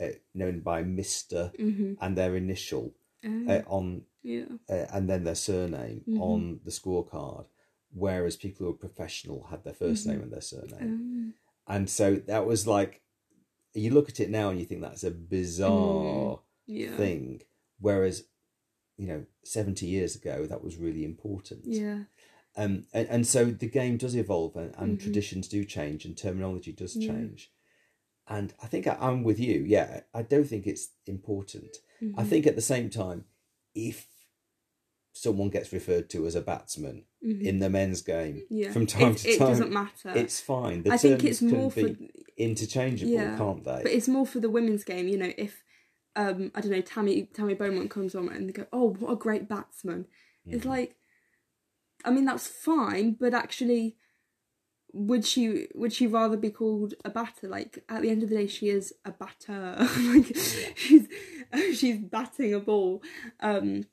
uh, known by Mister Mhm. and their initial Oh. uh, on Yeah. uh, and then their surname Mhm. on the scorecard, whereas people who were professional had their 1st Mhm. name and their surname. Um, And so that was like, you look at it now and you think that's a bizarre Mm, yeah. thing, whereas, you know, 70 years ago, that was really important. Yeah. Um, and, and so the game does evolve and, and Mhm. traditions do change and terminology does Yeah. change. And I think I, I'm with you. Yeah, I don't think it's important. I Mhm. think at the same time, if someone gets referred to as a batsman Mhm. in the men's game Yeah. from time It- to it time, doesn't matter. It's fine. The I think it's can more be for- interchangeable, can't they? But it's more for the women's game, you know, if um I don't know, Tammy Tammy Beaumont comes on and they go, Oh, what a great batsman. It's Mhm. like I mean that's fine, but actually would she would she rather be called a batter? Like at the end of the day she is a batter. like she's she's batting a ball. Um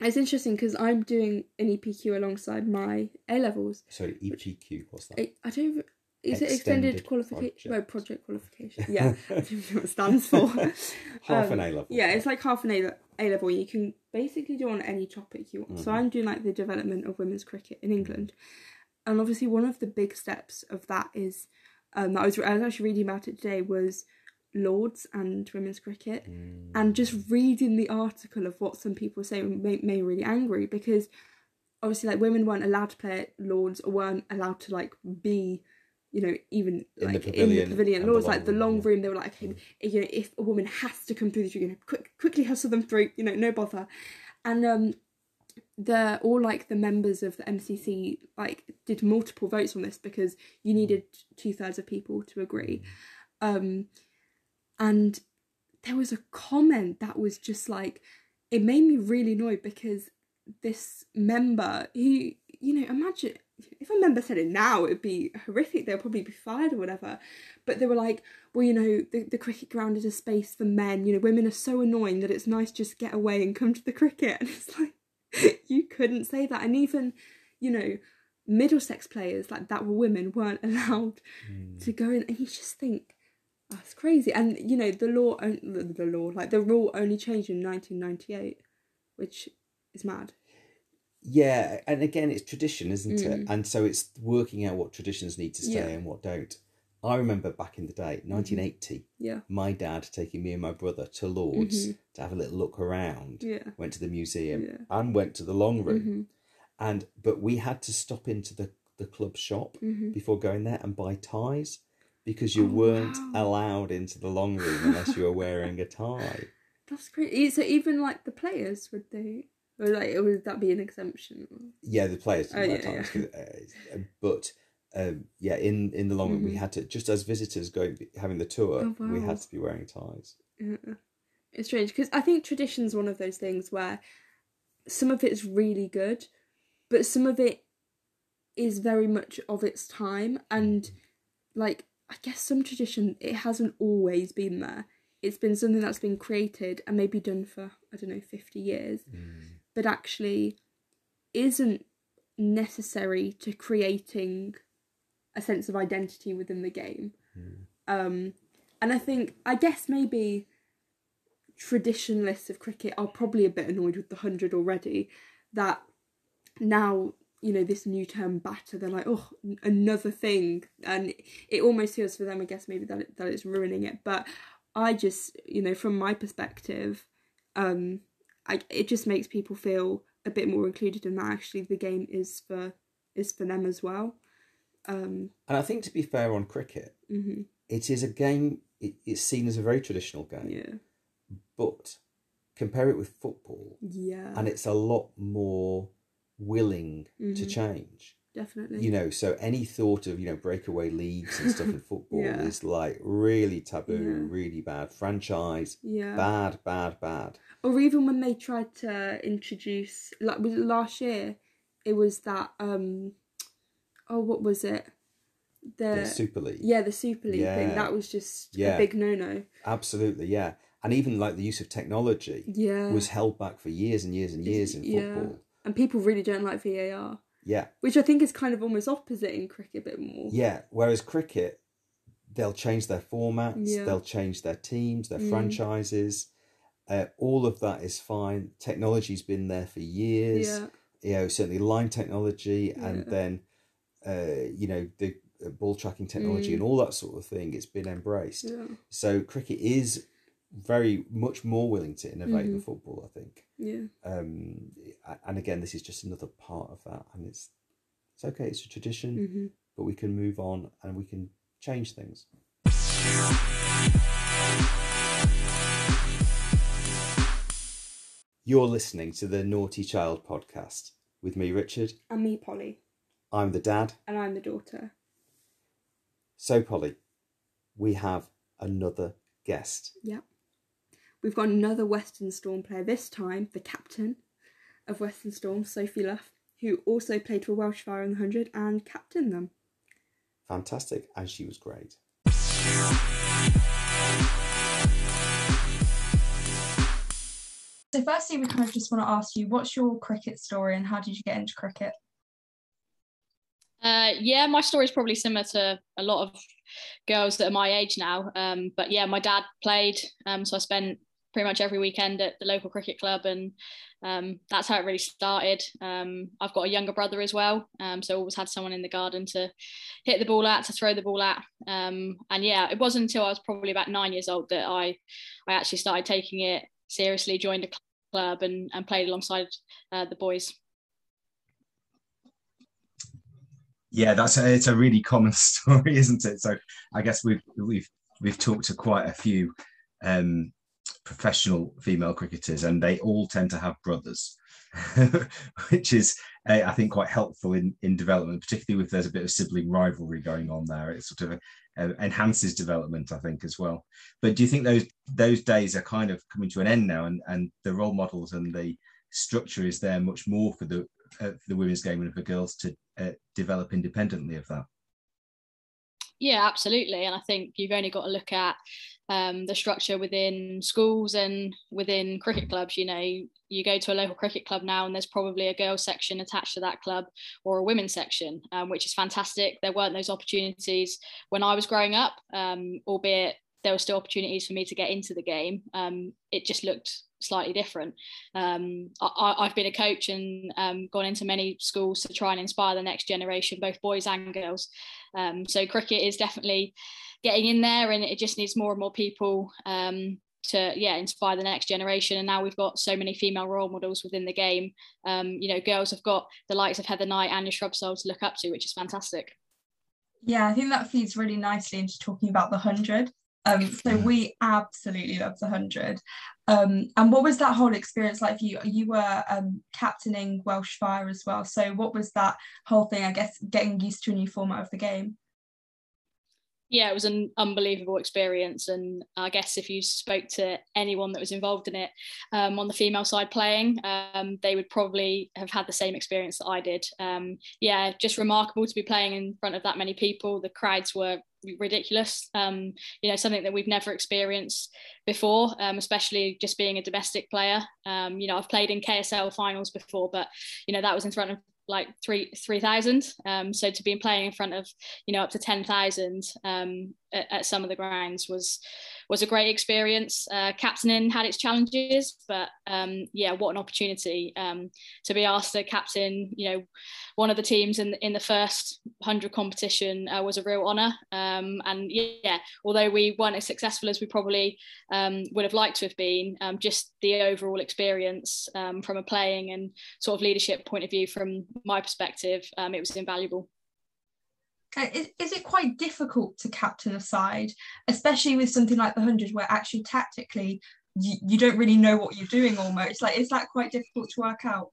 it's interesting because I'm doing an EPQ alongside my A levels. Sorry, EPQ, what's that? I, I don't. Is it extended Extended qualification? No, project qualification. Yeah, I don't know what it stands for. Half an A level. Yeah, it's like half an A, A level. You can basically do on any topic you want. So Mhm. I'm doing like the development of women's cricket in England, and obviously one of the big steps of that is um, that I was I was actually reading about it today was Lords and women's cricket, and just reading the article of what some people say made, made me really angry because obviously like women weren't allowed to play at Lords or weren't allowed to like be you know even In the like in the pavilion Lords like the room, long yeah. room they were like okay you know if a woman has to come through the, you know, quick quickly hustle them through you know no bother. And um the all like the members of the MCC like did multiple votes on this because you needed two thirds of people to agree, um, and there was a comment that was just like it made me really annoyed because this member he you know imagine if a member said it now it would be horrific. They'll probably be fired or whatever. But they were like well you know the, the cricket ground is a space for men. You know women are so annoying that it's nice just get away and come to the cricket. And it's like you couldn't say that and even you know middlesex players like that were women weren't allowed to go in and you just think that's crazy and you know the law the, the law like the rule only changed in 1998 which is mad Yeah, and again, it's tradition, isn't Mm. it? And so it's working out what traditions need to stay Yeah. and what don't. I remember back in the day, 1980, Yeah. my dad taking me and my brother to Lords Mhm. to have a little look around. Yeah. Went to the museum Yeah. and went to the long room. Mhm. And but we had to stop into the the club shop Mhm. before going there and buy ties because you Oh, weren't wow. allowed into the long room unless you were wearing a tie. that's crazy so even like the players would they or like would that be an exemption Yeah, the players Oh, didn't yeah, wear ties, 'cause, uh, but um, yeah, in in the long run we Mhm. had to just as visitors going having the tour, Oh, we had to be wearing ties. Yeah. It's strange because I think tradition's one of those things where some of it's really good, but some of it is very much of its time. And like, I guess some tradition, it hasn't always been there. It's been something that's been created and maybe done for, I don't know, 50 years. But actually, isn't necessary to creating a sense of identity within the game. Um, and I think, I guess maybe traditionalists of cricket are probably a bit annoyed with the 100 already. That now, you know, this new term batter, they're like, oh, another thing. And it almost feels for them, I guess, maybe that, it, that it's ruining it. But I just, you know, from my perspective, um, I, it just makes people feel a bit more included in that actually the game is for is for them as well. Um, And I think to be fair on cricket, mhm. it is a game. It, it's seen as a very traditional game, Yeah. but compare it with football, Yeah. and it's a lot more willing to Mhm. change. Definitely. You know, so any thought of you know breakaway leagues and stuff in football Yeah. is like really taboo, Yeah. really bad. Franchise, Yeah. bad, bad, bad. Or even when they tried to introduce, like, was last year? It was that, um, oh, what was it? The Super League. Yeah, the Super League thing. That was just Yeah. a big no no. Absolutely, yeah. And even like the use of technology Yeah. was held back for years and years and years in Yeah. football. And people really don't like VAR, Yeah. which I think is kind of almost opposite in cricket a bit more. Yeah. Whereas cricket, they'll change their formats, Yeah. they'll change their teams, their Mm. franchises. Uh, all of that is fine. Technology's been there for years. Yeah. You know, certainly line technology, and Yeah. then, uh, you know, the uh, ball tracking technology Mm. and all that sort of thing. It's been embraced. Yeah. So cricket is very much more willing to innovate than Mhm. football. I think. Yeah. um and again this is just another part of that and it's it's okay it's a tradition Mhm. but we can move on and we can change things you're listening to the naughty child podcast with me richard And me, Polly. I'm the dad And I'm the daughter. so polly we have another guest Yeah. We've got another Western Storm player, this time the captain of Western Storm, Sophie Luff, who also played for Welsh Fire in the 100 and captained them. fantastic and she was great So, firstly, we kind of just want to ask you, what's your cricket story and how did you get into cricket? Uh, yeah, my story is probably similar to a lot of girls that are my age now. Um, but yeah, my dad played, um, so I spent pretty much every weekend at the local cricket club, and um, that's how it really started. Um, I've got a younger brother as well, um, so always had someone in the garden to hit the ball at, to throw the ball at. Um, and yeah, it wasn't until I was probably about nine years old that I, I actually started taking it seriously, joined a club, and, and played alongside uh, the boys. Yeah, that's a, it's a really common story, isn't it? So I guess we've we've we've talked to quite a few um, professional female cricketers, and they all tend to have brothers, which is uh, I think quite helpful in in development, particularly if there's a bit of sibling rivalry going on there. It sort of uh, enhances development, I think, as well. But do you think those those days are kind of coming to an end now, and and the role models and the structure is there much more for the uh, for the women's game and for girls to uh, develop independently of that? Yeah, absolutely. And I think you've only got to look at um, the structure within schools and within cricket clubs. You know, you go to a local cricket club now, and there's probably a girls section attached to that club or a women's section, um, which is fantastic. There weren't those opportunities when I was growing up, um, albeit there were still opportunities for me to get into the game. Um, it just looked slightly different. Um, I, I've been a coach and um, gone into many schools to try and inspire the next generation, both boys and girls. Um, so cricket is definitely getting in there, and it just needs more and more people um, to yeah inspire the next generation. And now we've got so many female role models within the game. Um, you know, girls have got the likes of Heather Knight and Shrubsole to look up to, which is fantastic. Yeah, I think that feeds really nicely into talking about the 100. Um, so we absolutely love the 100. Um, and what was that whole experience like for you? You were um, captaining Welsh Fire as well. So what was that whole thing, I guess, getting used to a new format of the game? Yeah, it was an unbelievable experience. And I guess if you spoke to anyone that was involved in it um, on the female side playing, um, they would probably have had the same experience that I did. Um, yeah, just remarkable to be playing in front of that many people. The crowds were ridiculous. Um, you know, something that we've never experienced before, um, especially just being a domestic player. Um, you know, I've played in KSL finals before, but you know that was in front of like three three thousand. Um, so to be playing in front of you know up to ten thousand um, at, at, some of the grounds was was a great experience. Uh, captaining had its challenges, but um, yeah, what an opportunity um, to be asked to captain. You know, one of the teams in in the first hundred competition uh, was a real honour. Um, and yeah, although we weren't as successful as we probably um, would have liked to have been, just the overall experience from a playing and sort of leadership point of view from my perspective, um, it was invaluable. Is, is it quite difficult to captain a side, especially with something like the 100 where actually tactically you, you don't really know what you're doing almost? Like, is that quite difficult to work out?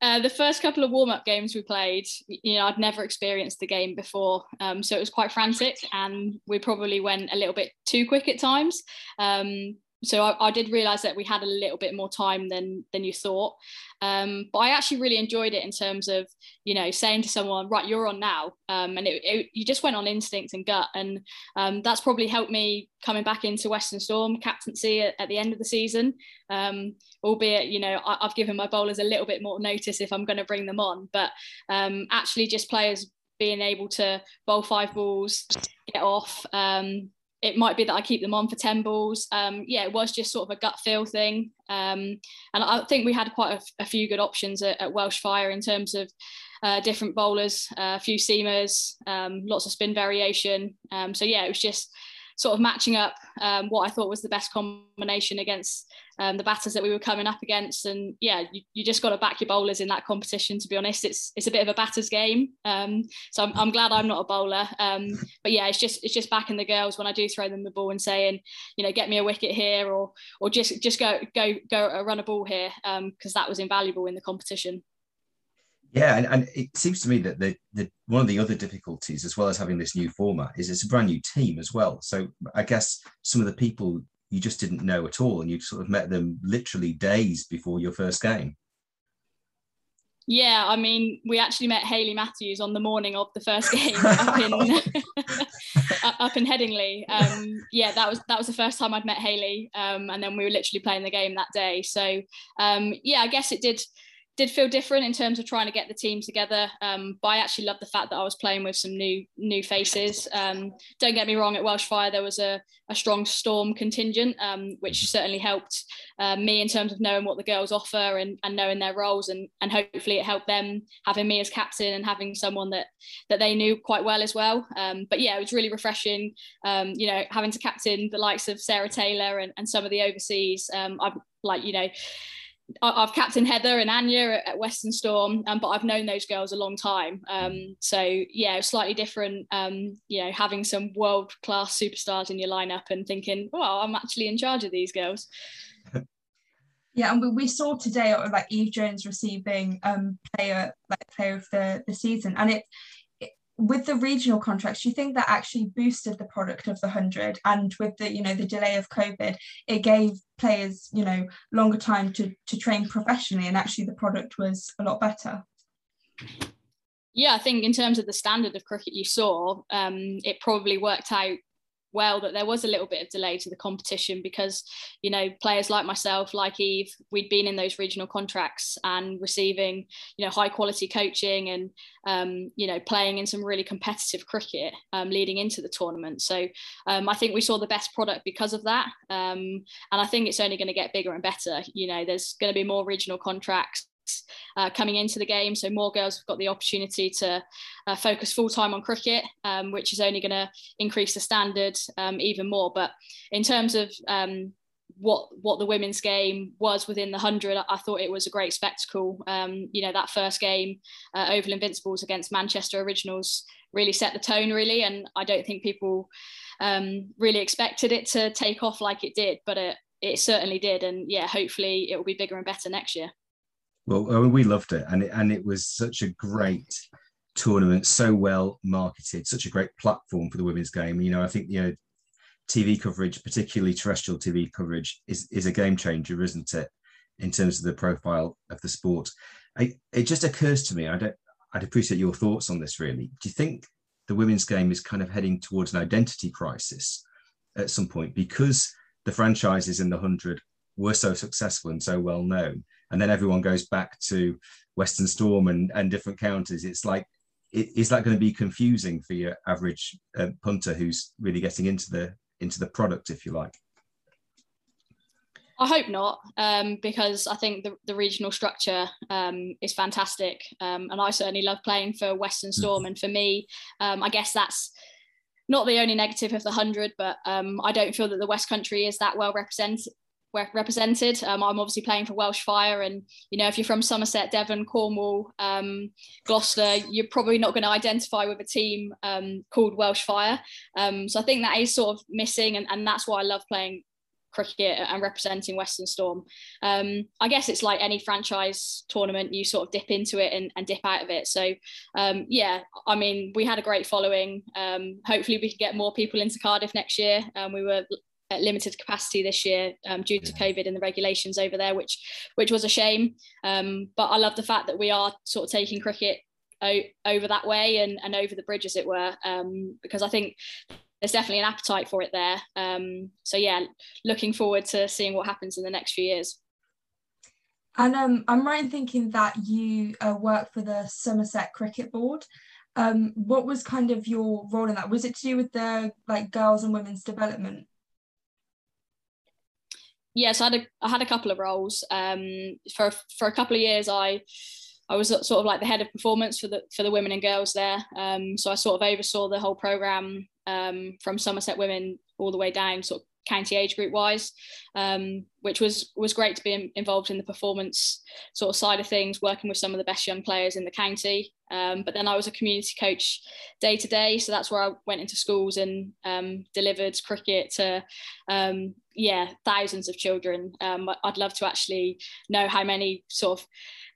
Uh, the first couple of warm-up games we played, you know, I'd never experienced the game before, um, so it was quite frantic, and we probably went a little bit too quick at times. Um, so I, I, did realize that we had a little bit more time than than you thought. Um, but i actually really enjoyed it in terms of you know saying to someone right you're on now. Um, and it, it, you just went on instinct and gut. And um, that's probably helped me coming back into western storm captaincy at, at the end of the season. Um, albeit you know I, have given my bowlers a little bit more notice if i'm going to bring them on. But um, actually just players being able to bowl five balls get off um, it might be that I keep them on for 10 balls. Um, yeah, it was just sort of a gut feel thing. Um, and I think we had quite a, few good options at, at, Welsh Fire in terms of uh, different bowlers, uh, a few seamers, um, lots of spin variation. Um, so yeah, it was just sort of matching up um, what I thought was the best combination against um, the batters that we were coming up against. And yeah, you, you just got to back your bowlers in that competition. To be honest, it's it's a bit of a batters game. Um, so I'm, I'm glad I'm not a bowler. Um, but yeah, it's just it's just backing the girls when I do throw them the ball and saying, you know, get me a wicket here or or just just go go go run a ball here because um, that was invaluable in the competition. Yeah, and, and it seems to me that the, the one of the other difficulties, as well as having this new format, is it's a brand new team as well. So I guess some of the people you just didn't know at all, and you sort of met them literally days before your first game. Yeah, I mean, we actually met Hayley Matthews on the morning of the first game up in up in Headingley. Um, yeah, that was that was the first time I'd met Hayley um, and then we were literally playing the game that day. So um, yeah, I guess it did did feel different in terms of trying to get the team together. Um, but I actually loved the fact that I was playing with some new new faces. Um, don't get me wrong, at Welsh Fire there was a, a strong storm contingent, um, which mm-hmm. certainly helped uh, me in terms of knowing what the girls offer and, and knowing their roles, and and hopefully it helped them having me as captain and having someone that that they knew quite well as well. Um, but yeah, it was really refreshing. Um, you know, having to captain the likes of Sarah Taylor and, and some of the overseas. Um, I'm like you know I've captained Heather and Anya at Western Storm, um, but I've known those girls a long time. Um, so yeah, slightly different. Um, you know, having some world class superstars in your lineup and thinking, well, I'm actually in charge of these girls. Yeah, and we, we saw today like Eve Jones receiving um player like player of the the season, and it with the regional contracts, do you think that actually boosted the product of the hundred? And with the you know the delay of COVID, it gave players you know longer time to to train professionally, and actually the product was a lot better. Yeah, I think in terms of the standard of cricket you saw, um, it probably worked out well that there was a little bit of delay to the competition because you know players like myself like eve we'd been in those regional contracts and receiving you know high quality coaching and um, you know playing in some really competitive cricket um, leading into the tournament. So um, i think we saw the best product because of that. Um, and i think it's only going to get bigger and better. You know there's going to be more regional contracts uh, coming into the game. So more girls have got the opportunity to uh, focus full time on cricket, um, which is only going to increase the standard um, even more. But in terms of um, what what the women's game was within the hundred, I thought it was a great spectacle. Um, you know that first game, uh, Oval Invincibles against Manchester Originals, really set the tone really, and I don't think people um, really expected it to take off like it did, but it it certainly did, and yeah, hopefully it will be bigger and better next year. Well, we loved it, and it, and it was such a great tournament, so well marketed, such a great platform for the women's game. You know, I think you know, TV coverage, particularly terrestrial TV coverage, is is a game changer, isn't it? In terms of the profile of the sport, I, it just occurs to me. I don't. I'd appreciate your thoughts on this. Really, do you think the women's game is kind of heading towards an identity crisis at some point because the franchises in the 100 were so successful and so well known. And then everyone goes back to Western Storm and, and different counties. It's like, it, is that going to be confusing for your average uh, punter who's really getting into the into the product, if you like? I hope not, um, because I think the, the regional structure um, is fantastic, um, and I certainly love playing for Western hmm. Storm. And for me, um, I guess that's not the only negative of the hundred, but um, I don't feel that the West Country is that well represented. Represented. Um, I'm obviously playing for Welsh Fire, and you know if you're from Somerset, Devon, Cornwall, Gloucester, you're probably not going to identify with a team called Welsh Fire. so I think that is sort of missing, and, and that's why I love playing cricket and representing Western Storm. Um, I guess it's like any franchise tournament, you sort of dip into it and, and dip out of it. So, um, yeah, I mean, we had a great following. Um, hopefully, we can get more people into Cardiff next year. Um, we were at limited capacity this year um, due to COVID and the regulations over there, which which was a shame. Um, but I love the fact that we are sort of taking cricket over that way and, and over the bridge as it were um, because I think there's definitely an appetite for it there. Um, so yeah, looking forward to seeing what happens in the next few years. And um, I'm right in thinking that you uh, work for the Somerset Cricket Board. Um, what was kind of your role in that? Was it to do with the like girls and women's development? Yes, I had a, I had a couple of roles. Um, for for a couple of years, I I was sort of like the head of performance for the for the women and girls there. Um, so I sort of oversaw the whole program um, from Somerset women all the way down, sort of county age group wise, um, which was was great to be involved in the performance sort of side of things, working with some of the best young players in the county. Um, but then I was a community coach day to day, so that's where I went into schools and um, delivered cricket to um, yeah thousands of children. Um, I'd love to actually know how many sort of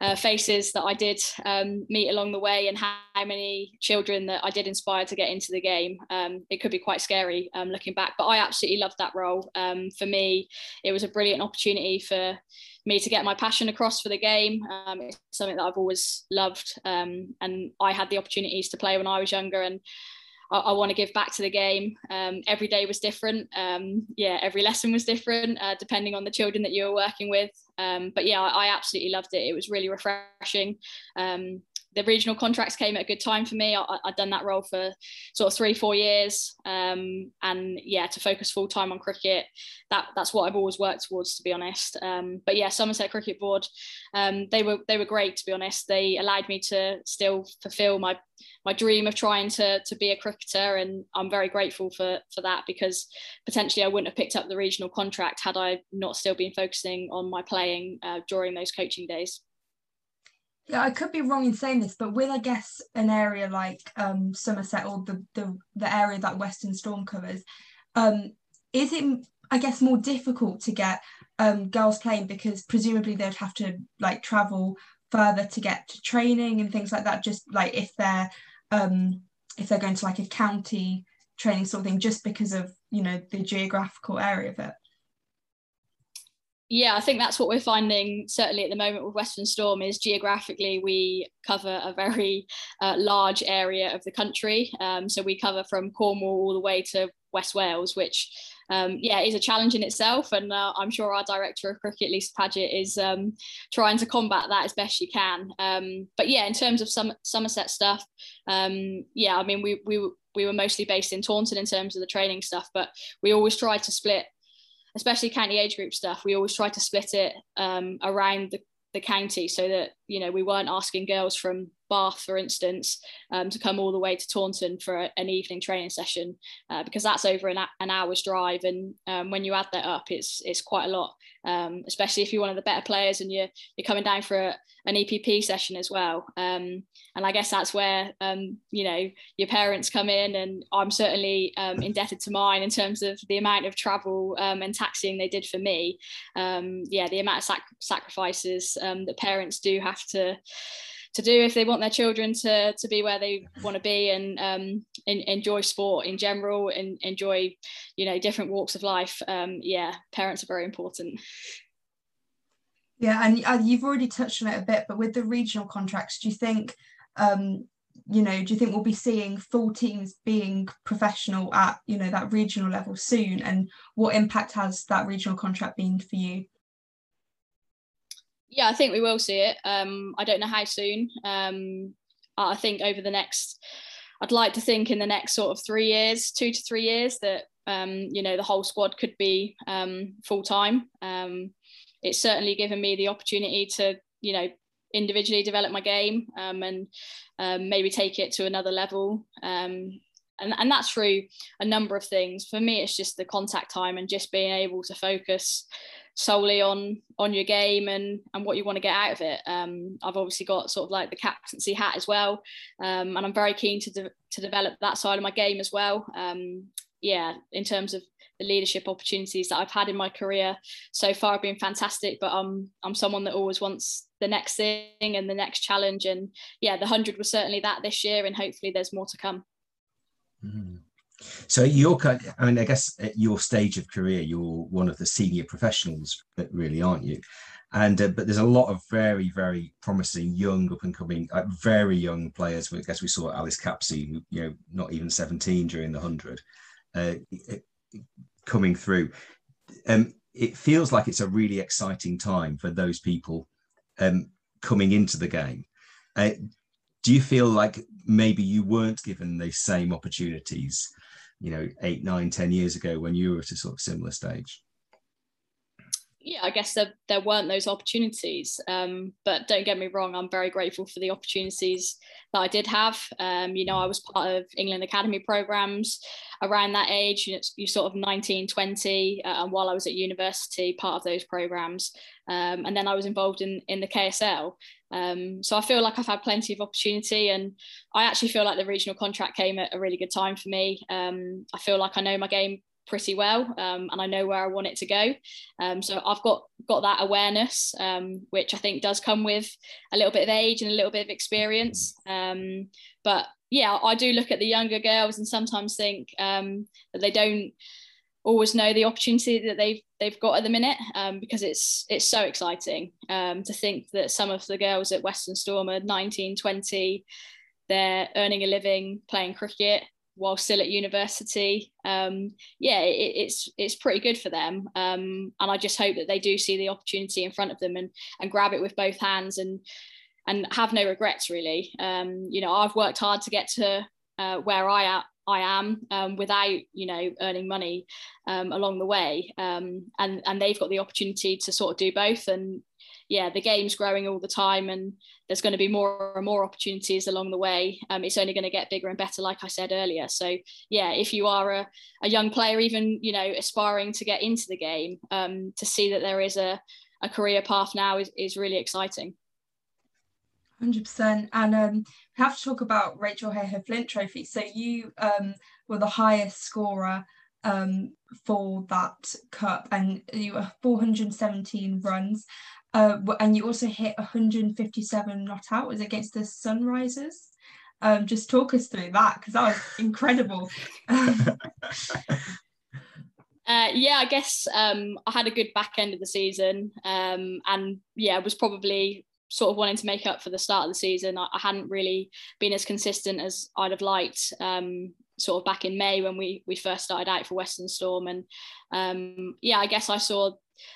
uh, faces that I did um, meet along the way and how, many children that I did inspire to get into the game. Um, it could be quite scary um, looking back, but I absolutely loved that role. Um, for me, it was a brilliant opportunity for me to get my passion across for the game. Um, it's something that I've always loved, um, and I had the opportunities to play when I was younger and I, I want to give back to the game. Um, every day was different. Um, yeah, every lesson was different, uh, depending on the children that you were working with. Um, but yeah, I, I, absolutely loved it. It was really refreshing. Um, the regional contracts came at a good time for me. I, had done that role for sort of three, four years, um, and yeah, to focus full time on cricket, that that's what I've always worked towards, to be honest. Um, but yeah, Somerset Cricket Board, um, they were they were great, to be honest. They allowed me to still fulfil my my dream of trying to to be a cricketer, and I'm very grateful for for that because potentially I wouldn't have picked up the regional contract had I not still been focusing on my playing uh, during those coaching days. Yeah, I could be wrong in saying this, but with I guess an area like um, Somerset or the, the the area that Western Storm covers, um, is it I guess more difficult to get um, girls playing because presumably they'd have to like travel further to get to training and things like that. Just like if they're um, if they're going to like a county training sort of thing, just because of you know the geographical area of it yeah, I think that's what we're finding certainly at the moment with Western Storm is geographically we cover a very uh, large area of the country. Um, so we cover from Cornwall all the way to West Wales, which um, yeah is a challenge in itself. And uh, I'm sure our director of cricket, Lisa Pagett, is um, trying to combat that as best she can. Um, but yeah, in terms of some Somerset stuff, um, yeah, I mean we we we were mostly based in Taunton in terms of the training stuff, but we always tried to split especially county age group stuff, we always try to split it um, around the, the county so that you know we weren't asking girls from Bath, for instance, um, to come all the way to Taunton for a, an evening training session uh, because that's over an, an hour's drive, and um, when you add that up, it's it's quite a lot. Um, especially if you're one of the better players and you're you're coming down for a, an EPP session as well. Um, and I guess that's where um, you know your parents come in, and I'm certainly um, indebted to mine in terms of the amount of travel and taxiing they did for me. yeah, the amount of sac- sacrifices that parents do have to to do if they want their children to to be where they want to be and um, enjoy sport in general and enjoy you know different walks of life um, yeah parents are very important yeah and you've already touched on it a bit but with the regional contracts do you think um, you know, do you think we'll be seeing full teams being professional at, you know, that regional level soon? And what impact has that regional contract been for you? Yeah, I think we will see it. Um, I don't know how soon. Um, I think over the next, I'd like to think in the next sort of three years, two to three years, that um, you know the whole squad could be um, full time. Um, it's certainly given me the opportunity to you know individually develop my game um, and maybe take it to another level. And, and that's through a number of things. For me, it's just the contact time and just being able to focus solely on on your game and and what you want to get out of it. Um, I've obviously got sort of like the captaincy hat as well, um, and I'm very keen to de- to develop that side of my game as well. Um, yeah, in terms of the leadership opportunities that I've had in my career so far have been fantastic. But I'm I'm someone that always wants the next thing and the next challenge. And yeah, the hundred was certainly that this year, and hopefully there's more to come. Mm. So you're kind. I mean, I guess at your stage of career, you're one of the senior professionals, but really, aren't you? And uh, but there's a lot of very, very promising young, up and coming, uh, very young players. I guess we saw Alice Capsey, who you know, not even 17 during the hundred. Uh, coming through. Um, it feels like it's a really exciting time for those people um, coming into the game. Uh, do you feel like maybe you weren't given the same opportunities, you know, eight, nine, ten years ago when you were at a sort of similar stage? yeah, I guess there, there weren't those opportunities. Um, but don't get me wrong, I'm very grateful for the opportunities that I did have. Um, you know, I was part of England Academy programs around that age, you, know, you sort of 19, 20, uh, and while I was at university, part of those programs. Um, and then I was involved in, in the KSL. Um, so I feel like I've had plenty of opportunity, and I actually feel like the regional contract came at a really good time for me. Um, I feel like I know my game pretty well um, and I know where I want it to go. Um, so I've got got that awareness, um, which I think does come with a little bit of age and a little bit of experience. But yeah, I do look at the younger girls and sometimes think that they don't always know the opportunity that they've they've got at the minute um, because it's it's so exciting to think that some of the girls at Western Storm are 19, 20, they're earning a living playing cricket while still at university. Um, yeah, it, it's it's pretty good for them, um, and I just hope that they do see the opportunity in front of them and and grab it with both hands and and have no regrets. Really, um, you know, I've worked hard to get to uh, where I am. I am um, without, you know, earning money um, along the way, um, and and they've got the opportunity to sort of do both. And yeah, the game's growing all the time, and there's going to be more and more opportunities along the way. Um, it's only going to get bigger and better, like I said earlier. So yeah, if you are a, a young player, even you know aspiring to get into the game, um, to see that there is a, a career path now is, is really exciting. Hundred percent, and um, we have to talk about Rachael Heyhoe Flint Trophy. So you um, were the highest scorer um, for that cup, and you were 417 runs. Uh, and you also hit 157 not out was against the Sunrisers. Um, just talk us through that because that was incredible. uh, yeah, I guess um, I had a good back end of the season, um, and yeah, it was probably sort of wanting to make up for the start of the season. I, I hadn't really been as consistent as I'd have liked. Um, sort of back in May when we we first started out for Western Storm, and um, yeah, I guess I saw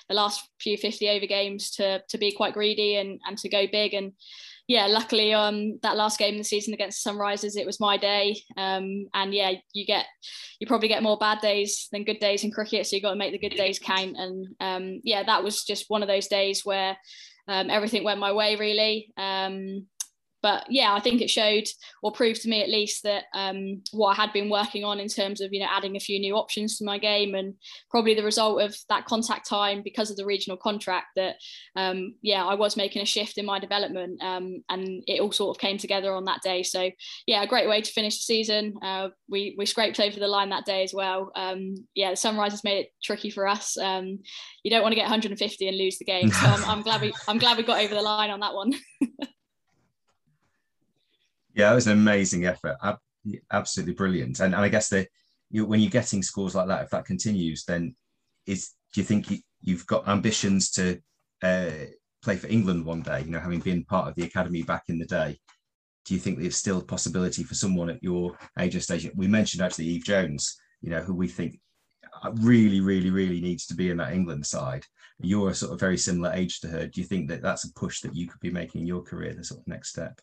the last few 50 over games to to be quite greedy and and to go big and yeah luckily um that last game of the season against sunrisers it was my day um and yeah you get you probably get more bad days than good days in cricket so you got to make the good days count and um yeah that was just one of those days where um, everything went my way really. Um but yeah, I think it showed or proved to me at least that um, what I had been working on in terms of you know adding a few new options to my game and probably the result of that contact time because of the regional contract that um, yeah I was making a shift in my development um, and it all sort of came together on that day. So yeah, a great way to finish the season. Uh, we we scraped over the line that day as well. Um, yeah, the Sunrisers made it tricky for us. Um, you don't want to get 150 and lose the game, so I'm, I'm glad we I'm glad we got over the line on that one. Yeah, it was an amazing effort. Absolutely brilliant. And, and I guess the you, when you're getting scores like that, if that continues, then is do you think you, have got ambitions to uh, play for England one day? You know, having been part of the academy back in the day. do you think there's still a possibility for someone at your age of stage? We mentioned actually Eve Jones, you know, who we think really, really, really needs to be in that England side. You're a sort of very similar age to her. Do you think that that's a push that you could be making in your career, the sort of next step?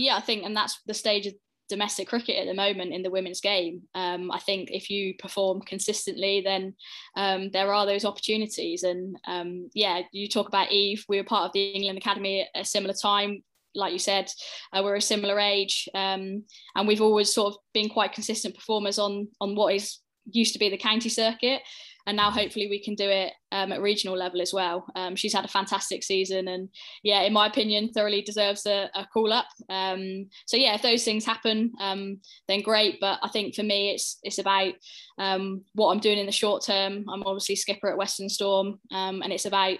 Yeah, I think, and that's the stage of domestic cricket at the moment in the women's game. Um, I think if you perform consistently, then um, there are those opportunities. And um, yeah, you talk about Eve. We were part of the England Academy at a similar time like you said, uh, we're a similar age, um, and we've always sort of been quite consistent performers on on what is used to be the county circuit, and now hopefully we can do it um, at regional level as well. Um, she's had a fantastic season, and yeah, in my opinion, thoroughly deserves a, a call up. Um, so yeah, if those things happen, um, then great. But I think for me, it's it's about um, what I'm doing in the short term. I'm obviously skipper at Western Storm, and it's about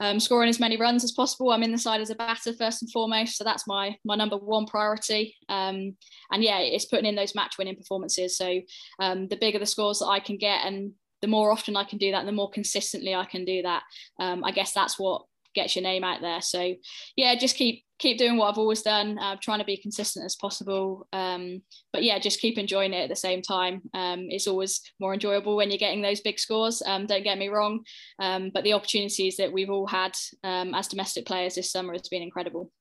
um, scoring as many runs as possible. I'm in the side as a batter first and foremost, so that's my my number one priority. Um, and yeah, it's putting in those match winning performances. So um, the bigger the scores that I can get, and the more often I can do that, the more consistently I can do that. Um, I guess that's what gets your name out there. So yeah, just keep keep doing what I've always done, I'm trying to be consistent as possible. Um, but yeah, just keep enjoying it at the same time. Um, it's always more enjoyable when you're getting those big scores. Um, don't get me wrong, um, but the opportunities that we've all had um, as domestic players this summer has been incredible.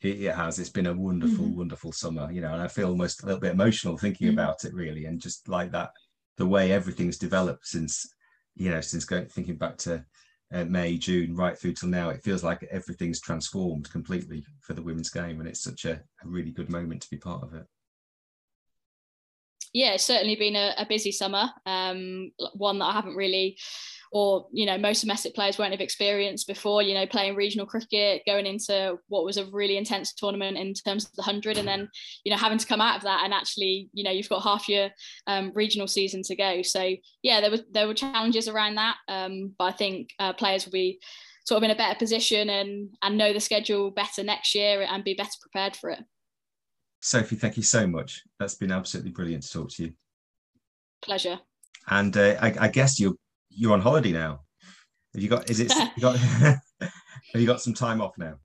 It, it has. It's been a wonderful, mm-hmm. wonderful summer. You know, and I feel almost a little bit emotional thinking mm-hmm. about it, really, and just like that, the way everything's developed since, you know, since going thinking back to uh, May, June, right through till now, it feels like everything's transformed completely for the women's game, and it's such a, a really good moment to be part of it. Yeah, it's certainly been a, a busy summer. Um, one that I haven't really or you know most domestic players won't have experienced before you know playing regional cricket going into what was a really intense tournament in terms of the 100 and then you know having to come out of that and actually you know you've got half your um, regional season to go so yeah there were there were challenges around that um, but I think uh, players will be sort of in a better position and and know the schedule better next year and be better prepared for it Sophie thank you so much that's been absolutely brilliant to talk to you pleasure and uh, I, I guess you're you're on holiday now. Have you got? Is it? you got, have you got some time off now?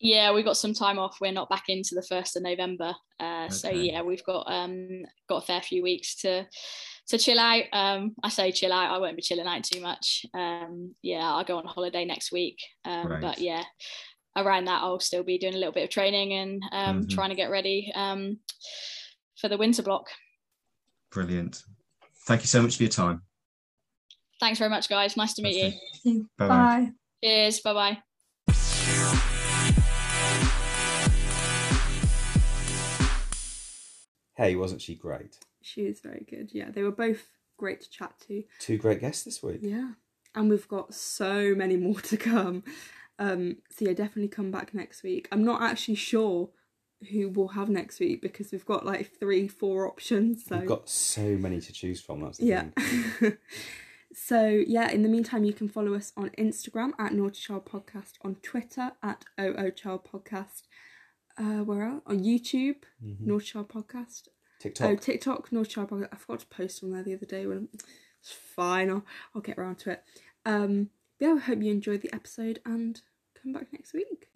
Yeah, we got some time off. We're not back into the first of November, uh, okay. so yeah, we've got um, got a fair few weeks to to chill out. Um, I say chill out. I won't be chilling out too much. Um, yeah, I'll go on holiday next week. Um, right. But yeah, around that, I'll still be doing a little bit of training and um, mm-hmm. trying to get ready um, for the winter block. Brilliant. Thank you so much for your time. Thanks very much, guys. Nice to meet you. Bye. Bye. Cheers. Bye bye. Hey, wasn't she great? She is very good. Yeah, they were both great to chat to. Two great guests this week. Yeah, and we've got so many more to come. Um, so yeah, definitely come back next week. I'm not actually sure who we'll have next week because we've got like three, four options. So we've got so many to choose from. That's yeah. So yeah, in the meantime, you can follow us on Instagram at Naughty Child Podcast, on Twitter at OO Child Podcast, uh, where else? on YouTube, mm-hmm. Naughty Child Podcast. TikTok. Oh, TikTok, Naughty Child Podcast. I forgot to post on there the other day. When it's fine, I'll, I'll get around to it. Um, yeah, I hope you enjoyed the episode and come back next week.